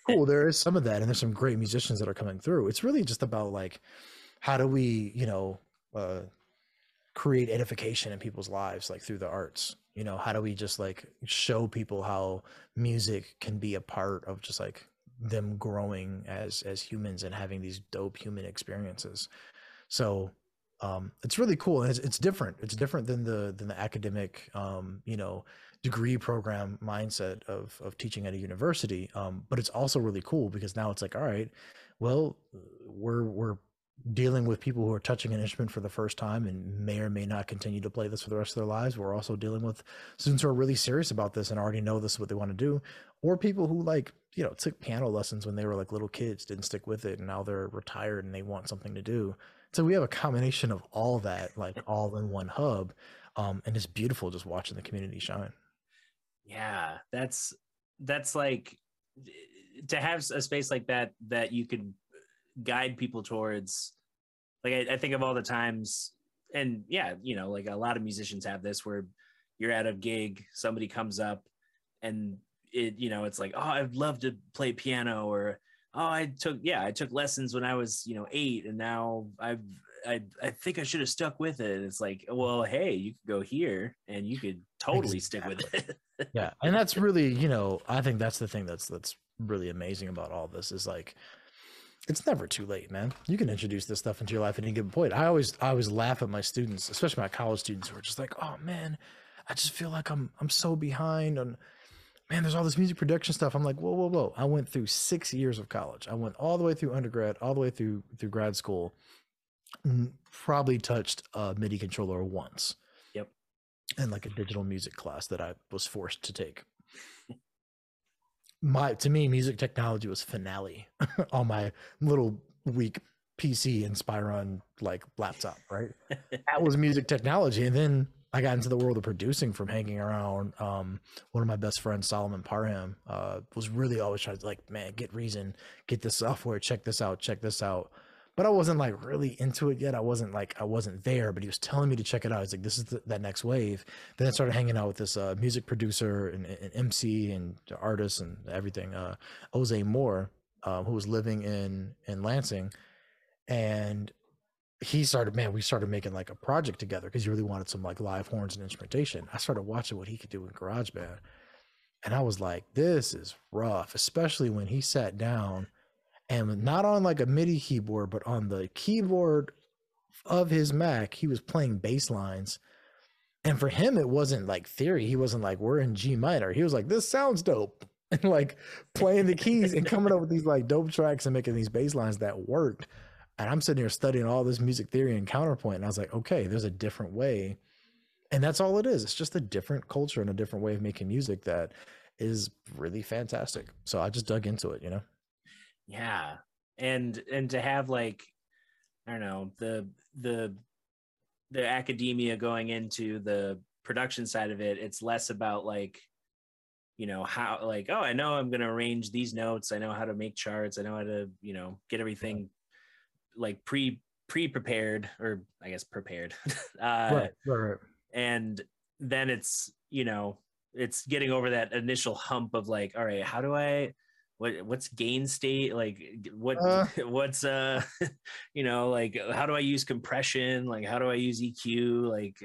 Cool, there is some of that, and there's some great musicians that are coming through. It's really just about like, how do we, you know, uh, create edification in people's lives, like through the arts. You know, how do we just like show people how music can be a part of just like them growing as as humans and having these dope human experiences. So um, it's really cool and it's, it's different it's different than the than the academic um, you know degree program mindset of of teaching at a university um, but it's also really cool because now it's like all right well we're we're dealing with people who are touching an instrument for the first time and may or may not continue to play this for the rest of their lives. We're also dealing with students who are really serious about this and already know this is what they want to do, or people who like, you know, took piano lessons when they were like little kids, didn't stick with it, and now they're retired and they want something to do. So we have a combination of all that, like all in one hub. Um, and it's beautiful just watching the community shine. Yeah, that's that's like to have a space like that that you could guide people towards like I, I, think of all the times and yeah you know like a lot of musicians have this where you're at a gig somebody comes up and it you know it's like oh i'd love to play piano or oh i took yeah i took lessons when i was you know eight and now i've i i think i should have stuck with it and it's like well hey you could go here and you could totally exactly. stick with it <laughs> yeah and that's really you know i think that's the thing that's that's really amazing about all this is like it's never too late, man. You can introduce this stuff into your life at any given point. I always I always laugh at my students, especially my college students who are just like, "Oh man, I just feel like I'm I'm so behind on man, there's all this music production stuff." I'm like, "Whoa, whoa, whoa. I went through 6 years of college. I went all the way through undergrad, all the way through through grad school. Mm, probably touched a MIDI controller once." Yep. And like a digital music class that I was forced to take my to me music technology was finale <laughs> on my little weak PC Inspiron like laptop, right? <laughs> that was music technology. And then I got into the world of producing from hanging around. Um, one of my best friends, Solomon Parham, uh, was really always trying to like, man, get Reason, get this software, check this out, check this out but I wasn't like really into it yet. I wasn't like I wasn't there, but he was telling me to check it out. He's like, "This is the, that next wave." Then I started hanging out with this uh, music producer and, and, MC and artist and everything, uh, Jose Moore, um, who was living in in Lansing, and he started. Man, we started making like a project together because he really wanted some like live horns and instrumentation. I started watching what he could do in GarageBand, and I was like, "This is rough," especially when he sat down and not on like a MIDI keyboard, but on the keyboard of his Mac, he was playing bass lines. And for him, it wasn't like theory. He wasn't like, we're in G minor. He was like, this sounds dope. <laughs> And like playing the keys and coming up with these like dope tracks and making these bass lines that worked. And I'm sitting here studying all this music theory and counterpoint. And I was like, okay, there's a different way. And that's all it is. It's just a different culture and a different way of making music that is really fantastic. So I just dug into it, you know? yeah and and to have like i don't know the the the academia going into the production side of it it's less about like you know how like oh i know i'm going to arrange these notes i know how to make charts i know how to you know get everything like pre pre prepared or i guess prepared. <laughs> Uh right, right, right. and then it's you know it's getting over that initial hump of like all right how do i what what's gain state? Like what uh, <laughs> what's uh <laughs> you know like how do i use compression? Like how do i use eq like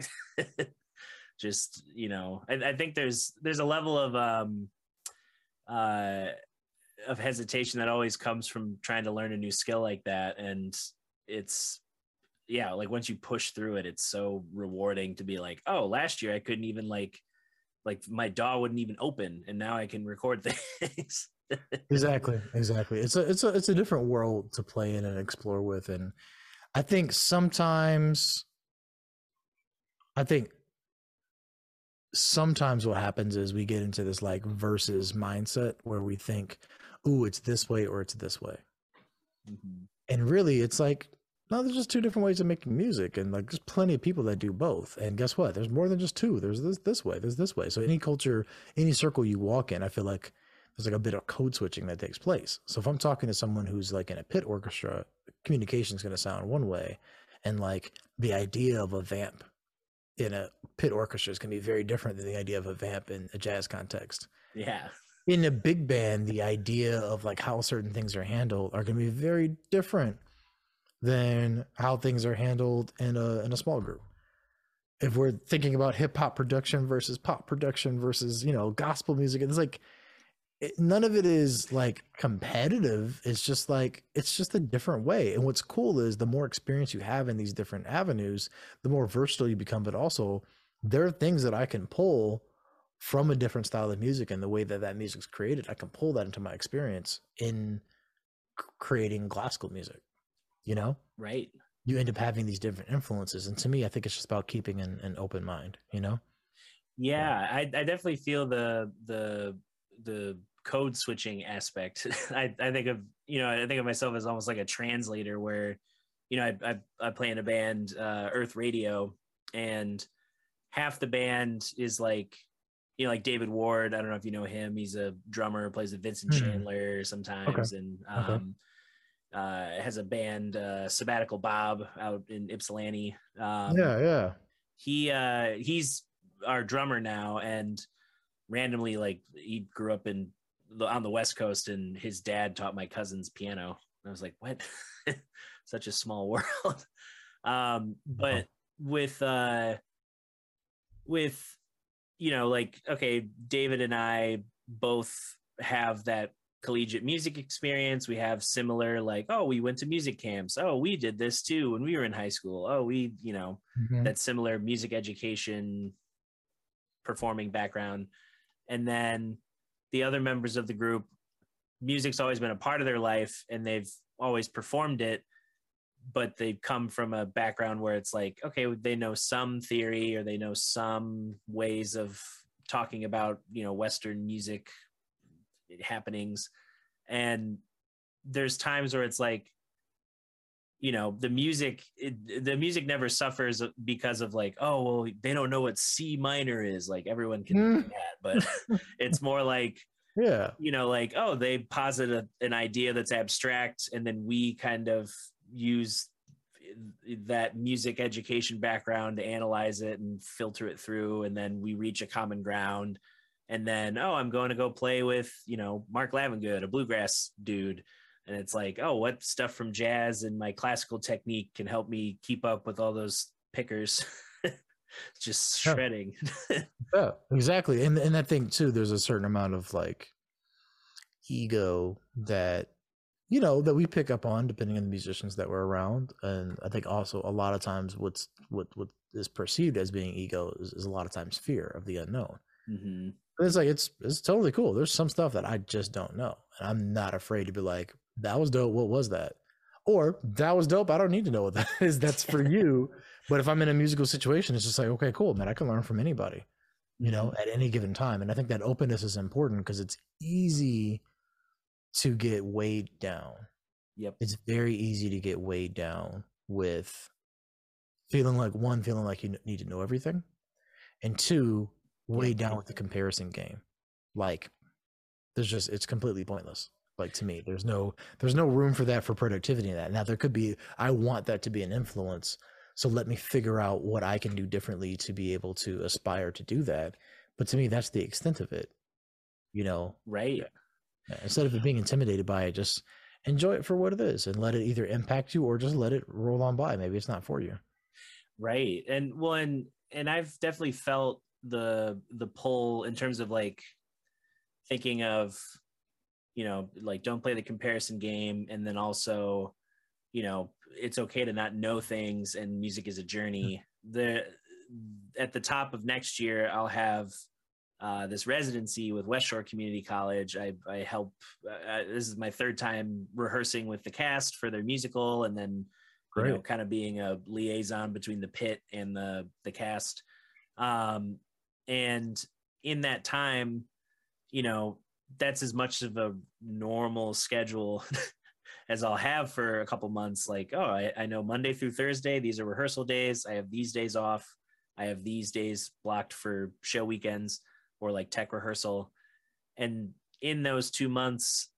just you know I, I, think there's there's a level of um uh of hesitation that always comes from trying to learn a new skill like that and it's yeah like once you push through it it's so rewarding to be like oh last year i couldn't even like like my DAW wouldn't even open and now i can record <laughs> things exactly, exactly. It's a it's a it's a different world to play in and explore with, and I think sometimes, I think sometimes what happens is we get into this like versus mindset where we think, "Ooh, it's this way or it's this way," mm-hmm. and really, it's like no, there's just two different ways of making music, and like there's plenty of people that do both. And guess what? There's more than just two. There's this this way. There's this way. So any culture, any circle you walk in, I feel like there's like a bit of code switching that takes place. So if I'm talking to someone who's like in a pit orchestra, communication is going to sound one way, and like the idea of a vamp in a pit orchestra is going to be very different than the idea of a vamp in a jazz context. Yeah. In a big band, the idea of like how certain things are handled are going to be very different than how things are handled in a in a small group. If we're thinking about hip hop production versus pop production versus you know gospel music, it's like it, none of it is like competitive. It's just like it's just a different way. And what's cool is the more experience you have in these different avenues, the more versatile you become. But also, there are things that I can pull from a different style of music and the way that that music's created. I can pull that into my experience in creating classical music. you know right you end up having these different influences and to me i think it's just about keeping an, an open mind you know yeah I, I definitely feel the the the code switching aspect <laughs> I, I think of you know i think of myself as almost like a translator where you know i, I, I play in a band uh, earth radio and half the band is like you know like david ward i don't know if you know him he's a drummer plays with vincent Mhm. chandler sometimes and Okay. um uh has a band uh sabbatical bob out in ypsilanti. Um yeah yeah. he uh he's our drummer now and randomly like he grew up in the, on the west coast and his dad taught my cousins piano. I was like what? <laughs> Such a small <laughs> world. Um but with uh with you know like okay david and i both have that collegiate music experience. We have similar like oh we went to music camps. Oh we did this too when we were in high school. Oh we you know Mhm. that similar music education performing background. And then the other members of the group music's always been a part of their life and they've always performed it but they come from a background where it's like okay they know some theory or they know some ways of talking about you know western music happenings. And there's times where it's like you know the music it, the music never suffers because of like oh well they don't know what c minor is. Like everyone can do Mm. that but <laughs> it's more like yeah. you know like oh they posit a, an idea that's abstract and then we kind of use that music education background to analyze it and filter it through and then we reach a common ground. And then oh i'm going to go play with you know mark lavengood a bluegrass dude. And it's like oh what stuff from jazz and my classical technique can help me keep up with all those pickers? <laughs> Just shredding. <laughs> Yeah, exactly. And and I think too, there's a certain amount of like ego that you know that we pick up on depending on the musicians that were around. And I think also a lot of times what's what what is perceived as being ego is, is a lot of times fear of the unknown. hmm But it's like it's it's totally cool. There's some stuff that I just don't know. And I'm not afraid to be like, that was dope. What was that? Or that was dope. I don't need to know what that <laughs> is. That's for you. But if I'm in a musical situation, it's just like, okay, cool, man. I can learn from anybody you know, at any given time. And I think that openness is important because it's easy to get weighed down. yep It's very easy to get weighed down with feeling like one, feeling like you need to know everything, and two, weighed down with the comparison game. Like, there's just it's completely pointless. Like to me, there's no there's no room for that for productivity in that. Now there could be I want that to be an influence. So let me figure out what I can do differently to be able to aspire to do that. But to me, that's the extent of it. You know, right instead of it being intimidated by it, just enjoy it for what it is and let it either impact you or just let it roll on by. Maybe it's not for you. right and well and and i've definitely felt the the pull in terms of like thinking of you know like don't play the comparison game and then also you know it's okay to not know things and music is a journey hmm. the at the top of next year i'll have uh, this residency with west shore community college i, I help uh, this is my third time rehearsing with the cast for their musical and then you know, kind of being a liaison between the pit and the the cast. Um, and in that time, you know, that's as much of a normal schedule <laughs> as I'll have for a couple months. Like, oh, I, I know Monday through Thursday, these are rehearsal days. I have these days off. I have these days blocked for show weekends or like tech rehearsal. And in those two months,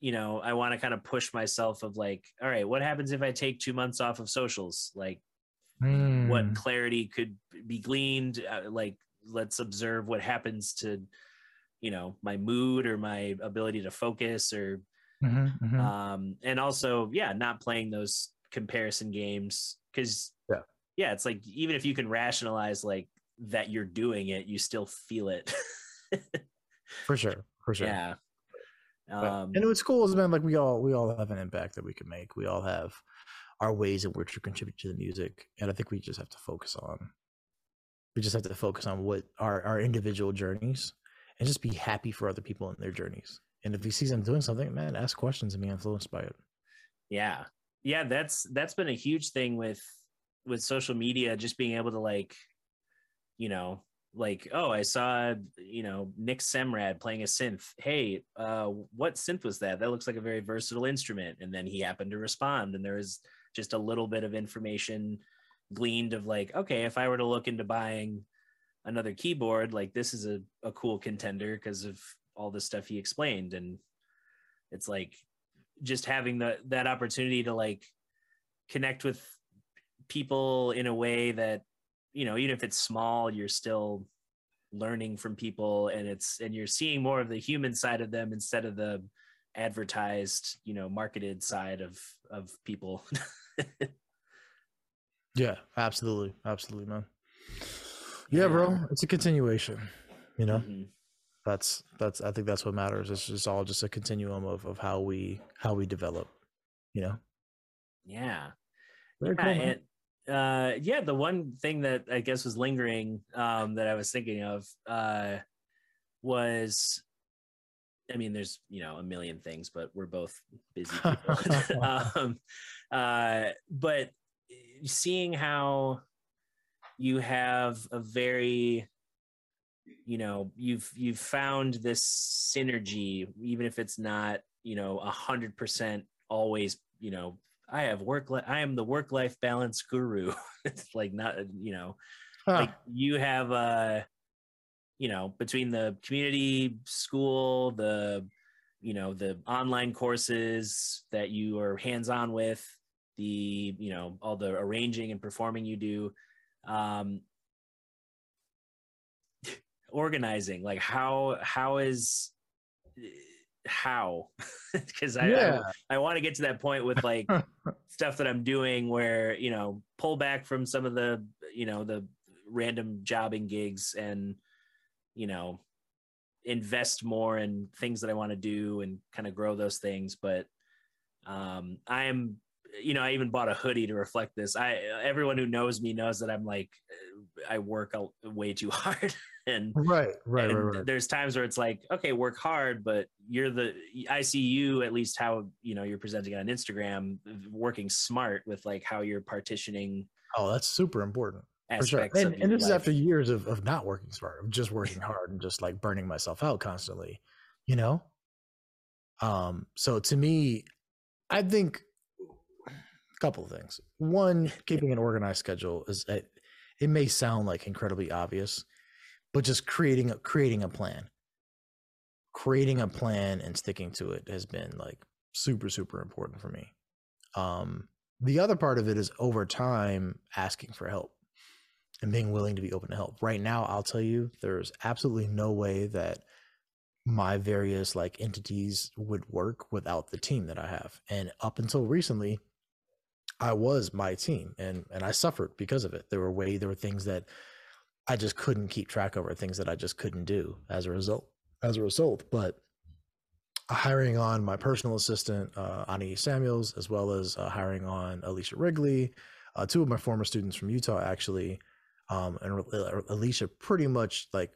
you know, I want to kind of push myself of like, all right, what happens if I take two months off of socials? Like, what Mm, clarity could be gleaned? Uh, like, let's observe what happens to, you know, my mood or my ability to focus or, mhm, mhm. um, and also, yeah, not playing those comparison games because, Yeah. yeah, it's like even if you can rationalize like that you're doing it, you still feel it. <laughs> for sure. For sure. yeah. Um, and what's cool is man, like we all we all have an impact that we can make. We all have our ways in which to contribute to the music, and I think we just have to focus on. We just have to focus on what our our individual journeys, and just be happy for other people in their journeys. And if you see them doing something, man, ask questions and be influenced by it. yeah yeah that's that's been a huge thing with with social media just being able to like you know like oh i saw you know nick semrad playing a synth. Hey uh what synth was that? That looks like a very versatile instrument. And then he happened to respond and there was just a little bit of information gleaned of like okay if i were to look into buying another keyboard like this is a, a cool contender because of all the stuff he explained. And it's like just having the that opportunity to like connect with people in a way that you know even if it's small you're still learning from people and it's and you're seeing more of the human side of them instead of the advertised you know marketed side of of people. <laughs> Yeah absolutely. Absolutely man. Yeah bro it's a continuation you know? Mm-hmm. that's that's i think that's what matters. It's just all just a continuum of of how we how we develop you know? Yeah. Very yeah, cool, uh, yeah, the one thing that I guess was lingering um, that I was thinking of uh, was, I mean, there's you know a million things, but we're both busy <laughs> people. <laughs> um, uh, but seeing how you have a very you know you've you've found this synergy even if it's not you know a hundred percent always you know I have work. Li- I am the work life balance guru. <laughs> it's like not, you know, huh. like you have, uh, you know, between the community school, the, you know, the online courses that you are hands on with, the, you know, all the arranging and performing you do, um, <laughs> organizing. Like how how is how <laughs> because I, yeah. I, I want to get to that point with like <laughs> stuff that I'm doing where you know pull back from some of the you know the random jobbing gigs and you know invest more in things that I want to do and kind of grow those things. But um I am you know I even bought a hoodie to reflect this. I everyone who knows me knows that I'm like I work way too <laughs> hard <laughs> and right, right, and right, right. There's times where it's like, okay, work hard, but you're the I see you at least how you know you're presenting on Instagram, working smart with like how you're partitioning. Oh, that's super important. For sure. And, and this life. is after years of, of not working smart, of just working hard and just like burning myself out constantly, you know? Um, so to me, I think a couple of things. One, <laughs> keeping an organized schedule is it, it may sound like incredibly obvious, but just creating a creating a plan. Creating a plan and sticking to it has been like super super important for me. Um the other part of it is over time asking for help and being willing to be open to help. Right now i'll tell you there's absolutely no way that my various like entities would work without the team that i have. And up until recently i was my team and and i suffered because of it. There were way there were things that I just couldn't keep track over things that I just couldn't do as a result. As a result, but hiring on my personal assistant uh, Ani Samuels, as well as uh, hiring on Alicia Wrigley, uh, two of my former students from Utah, actually, um, and uh, Alicia pretty much like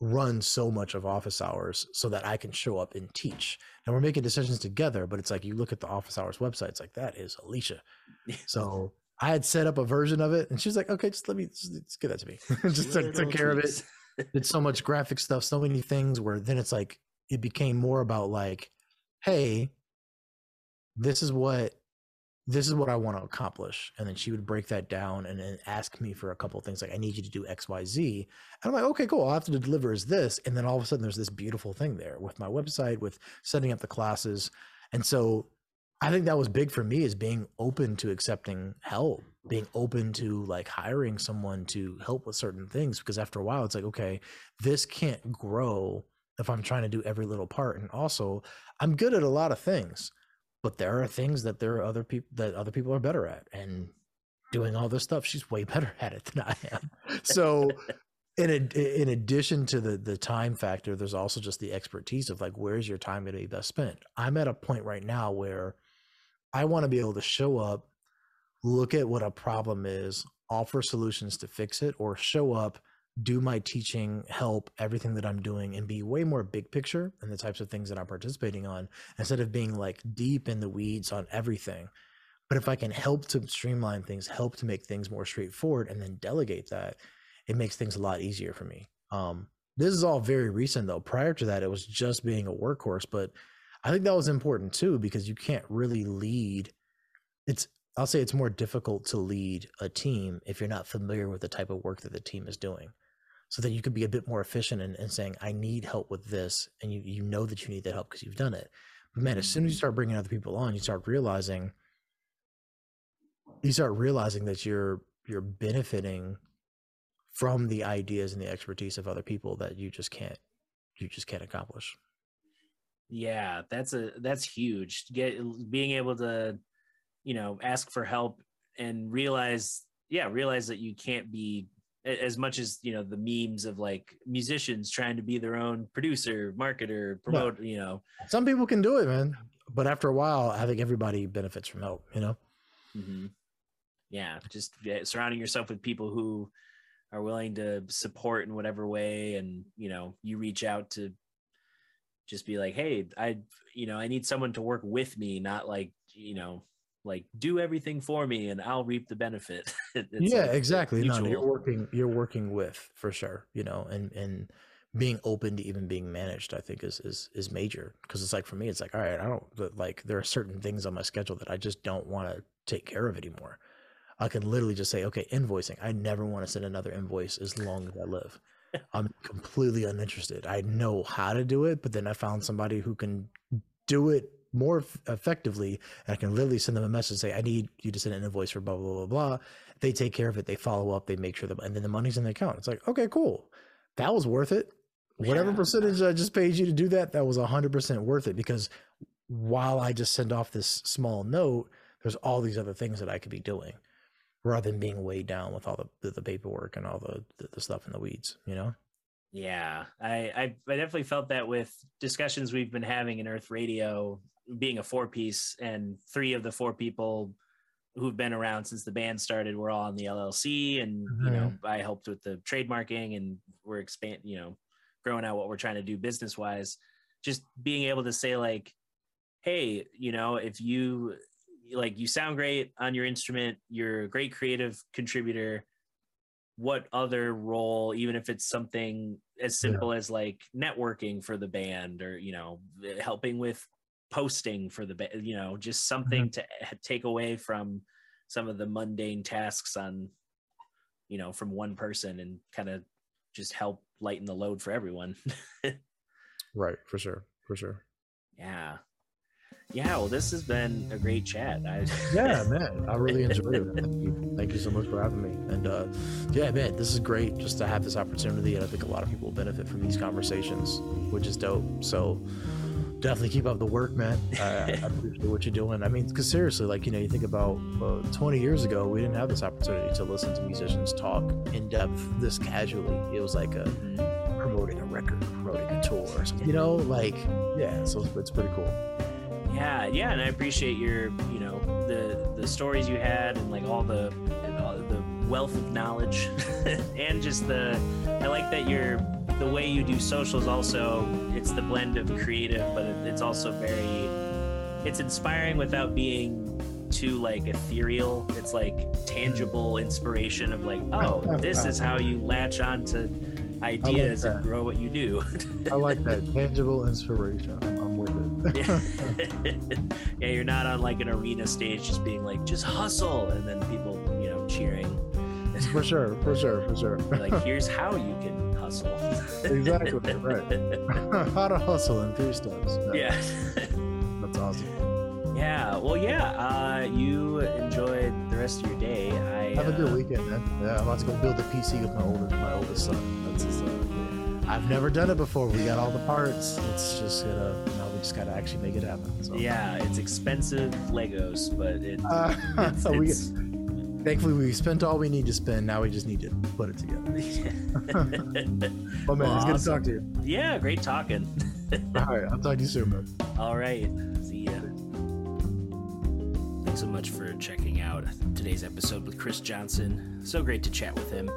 runs so much of office hours so that I can show up and teach. And we're making decisions together, but it's like you look at the office hours website, it's like that is Alicia. <laughs> So I had set up a version of it, and she was like, "Okay, just let me just, just give that to me." <laughs> just took, took care of it. <laughs> Did so much graphic stuff, so many things. Where then it's like it became more about like, "Hey, this is what this is what I want to accomplish," and then she would break that down and then ask me for a couple of things like, "I need you to do X, Y, Z," and I'm like, "Okay, cool. All I have to deliver is this," and then all of a sudden there's this beautiful thing there with my website, with setting up the classes, and so I think that was big for me is being open to accepting help, being open to like hiring someone to help with certain things. Because after a while, it's like, okay, this can't grow if I'm trying to do every little part. And also, I'm good at a lot of things, but there are things that there are other people that other people are better at. And doing all this stuff, she's way <laughs> better at it than I am. So in a, in addition to the the time factor, there's also just the expertise of like where's your time going to be best spent. I'm at a point right now where I want to be able to show up, look at what a problem is, offer solutions to fix it, or show up, do my teaching, help everything that I'm doing, and be way more big picture in the types of things that I'm participating on instead of being like deep in the weeds on everything. But if I can help to streamline things, help to make things more straightforward, and then delegate that, it makes things a lot easier for me. Um, this is all very recent though. Prior to that, it was just being a workhorse, but I think that was important too because you can't really lead. It's I'll say it's more difficult to lead a team if you're not familiar with the type of work that the team is doing. So that you could be a bit more efficient in, in saying, I need help with this. And you, you know that you need that help because you've done it. But man, as soon as you mm-hmm. start bringing other people on, you start realizing, you start realizing that you're, you're benefiting from the ideas and the expertise of other people that you just can't, you just can't accomplish. Yeah, that's a, that's huge. Get, being able to, you know, ask for help and realize, yeah, realize that you can't be as much as you know the memes of like musicians trying to be their own producer marketer promote you know some people can do it man but after a while i think everybody benefits from help you know mm-hmm. yeah just surrounding yourself with people who are willing to support in whatever way and you know you reach out to just be like hey i you know i need someone to work with me not like you know like do everything for me and I'll reap the benefit. <laughs> yeah, like exactly. No, you're working you're working with for sure, you know, and and being open to even being managed, I think is is is major because it's like for me, it's like all right, I don't like there are certain things on my schedule that I just don't want to take care of anymore. I can literally just say, okay, invoicing. I never want to send another invoice as long as I live. I'm completely uninterested. I know how to do it, but then I found somebody who can do it more f- effectively. And I can literally send them a message and say, I need you to send an invoice for blah, blah, blah, blah. They take care of it. They follow up. They make sure that, and then the money's in the account. It's like, okay, cool. That was worth it. Whatever yeah. percentage I just paid you to do that, that was 100% worth it because while I just send off this small note, there's all these other things that I could be doing rather than being weighed down with all the, the, the paperwork and all the, the, the stuff in the weeds, you know? Yeah, I, I, I definitely felt that with discussions we've been having in Earth Radio being a four piece and three of the four people who've been around since the band started were all on the LLC and mm-hmm. you know. I helped with the trademarking and we're expand you know growing out what we're trying to do business wise just being able to say like hey you know if you like you sound great on your instrument. You're a great creative contributor. What other role even if it's something as simple yeah. as like networking for the band or you know helping with posting for the band you know just something mm-hmm. to take away from some of the mundane tasks on you know from one person and kind of just help lighten the load for everyone. <laughs> Right. For sure. For sure. Yeah yeah well this has been a great chat I... <laughs> yeah man i really enjoyed it thank you thank you so much for having me and uh yeah man this is great just to have this opportunity and i think a lot of people will benefit from these conversations which is dope so definitely keep up the work, man. I, I <laughs> appreciate what you're doing. I mean, because seriously, like you know, you think about uh, 20 years ago, we didn't have this opportunity to listen to musicians talk in depth this casually. It was like a promoting a record, promoting a tour, or something. You know, like yeah. So it's, it's pretty cool. Yeah, yeah, and I appreciate your, you know, the the stories you had and like all the all the wealth of knowledge. <laughs> And just the I like that you're the way you do socials also it's the blend of creative but it's also very it's inspiring without being too like ethereal. It's like tangible inspiration of like oh this is how you latch on to ideas like and grow what you do. I like <laughs> that. Tangible inspiration yeah. <laughs> yeah you're not on like an arena stage just being like just hustle and then people you know cheering for sure for sure for sure <laughs> like <laughs> here's how you can hustle. exactly right. How to hustle in three steps. Yeah. That's awesome. Yeah. Well, yeah. Uh, you enjoyed the rest of your day. I have a good uh, weekend, man. Yeah, I'm about to go build a PC with my oldest, my oldest son. That's his, uh, I've never done it before. We got all the parts. It's just gonna, you know, just gotta actually make it happen. So. Yeah, it's expensive Legos, but it, <laughs> uh, it's, we, it's, Thankfully, we spent all we need to spend. Now we just need to put it together. <laughs> <laughs> oh man, well, it's good to talk to you. Yeah, great talking. all right, I'll talk to you soon, man. All right, see ya. Thanks so much for checking out today's episode with Kris Johnson. So great to chat with him.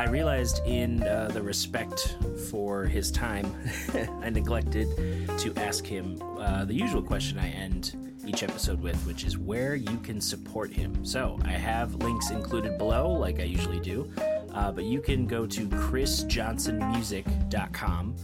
I realized in uh, the respect for his time, <laughs> I neglected to ask him uh, the usual question I end each episode with, which is where you can support him. So I have links included below, like I usually do, uh, but you can go to krisjohnsonmusic.com.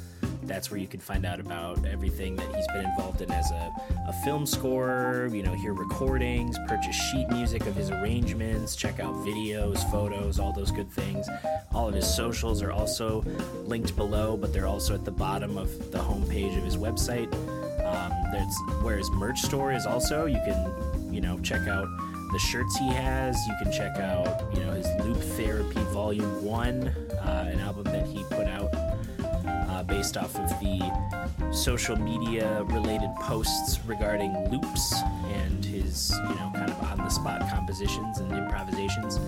That's where you can find out about everything that he's been involved in as a, a film scorer, you know, hear recordings, purchase sheet music of his arrangements, check out videos, photos, all those good things. All of his socials are also linked below, but they're also at the bottom of the homepage of his website. Um, there's where his merch store is also. You can, you know, check out the shirts he has. You can check out, you know, his Loop Therapy Volume One, uh, an album that he put out based off of the social media related posts regarding loops and his, you know, kind of on the spot compositions and improvisations.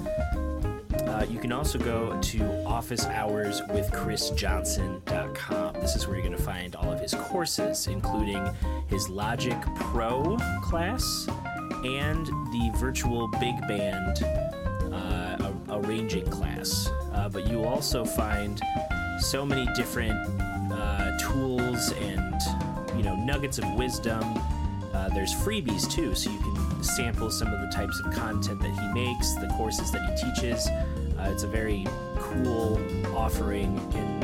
Uh, you can also go to officeHoursWithKrisJohnson.com. This is where you're going to find all of his courses, including his Logic Pro class and the virtual big band uh, arranging class. Uh, but you also find so many different uh, tools and you know nuggets of wisdom. Uh, there's freebies too, so you can sample some of the types of content that he makes, the courses that he teaches. Uh, it's a very cool offering in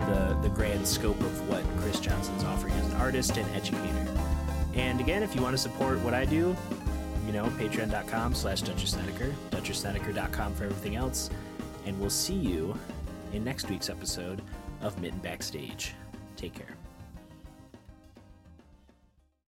the the grand scope of what Kris Johnson's offering as an artist and educator. And again, if you want to support what I do, you know, patreon.com slash Dutcher Snedeker, DutcherSnedeker.com for everything else. And we'll see you in next week's episode of Mitten Backstage. Take care.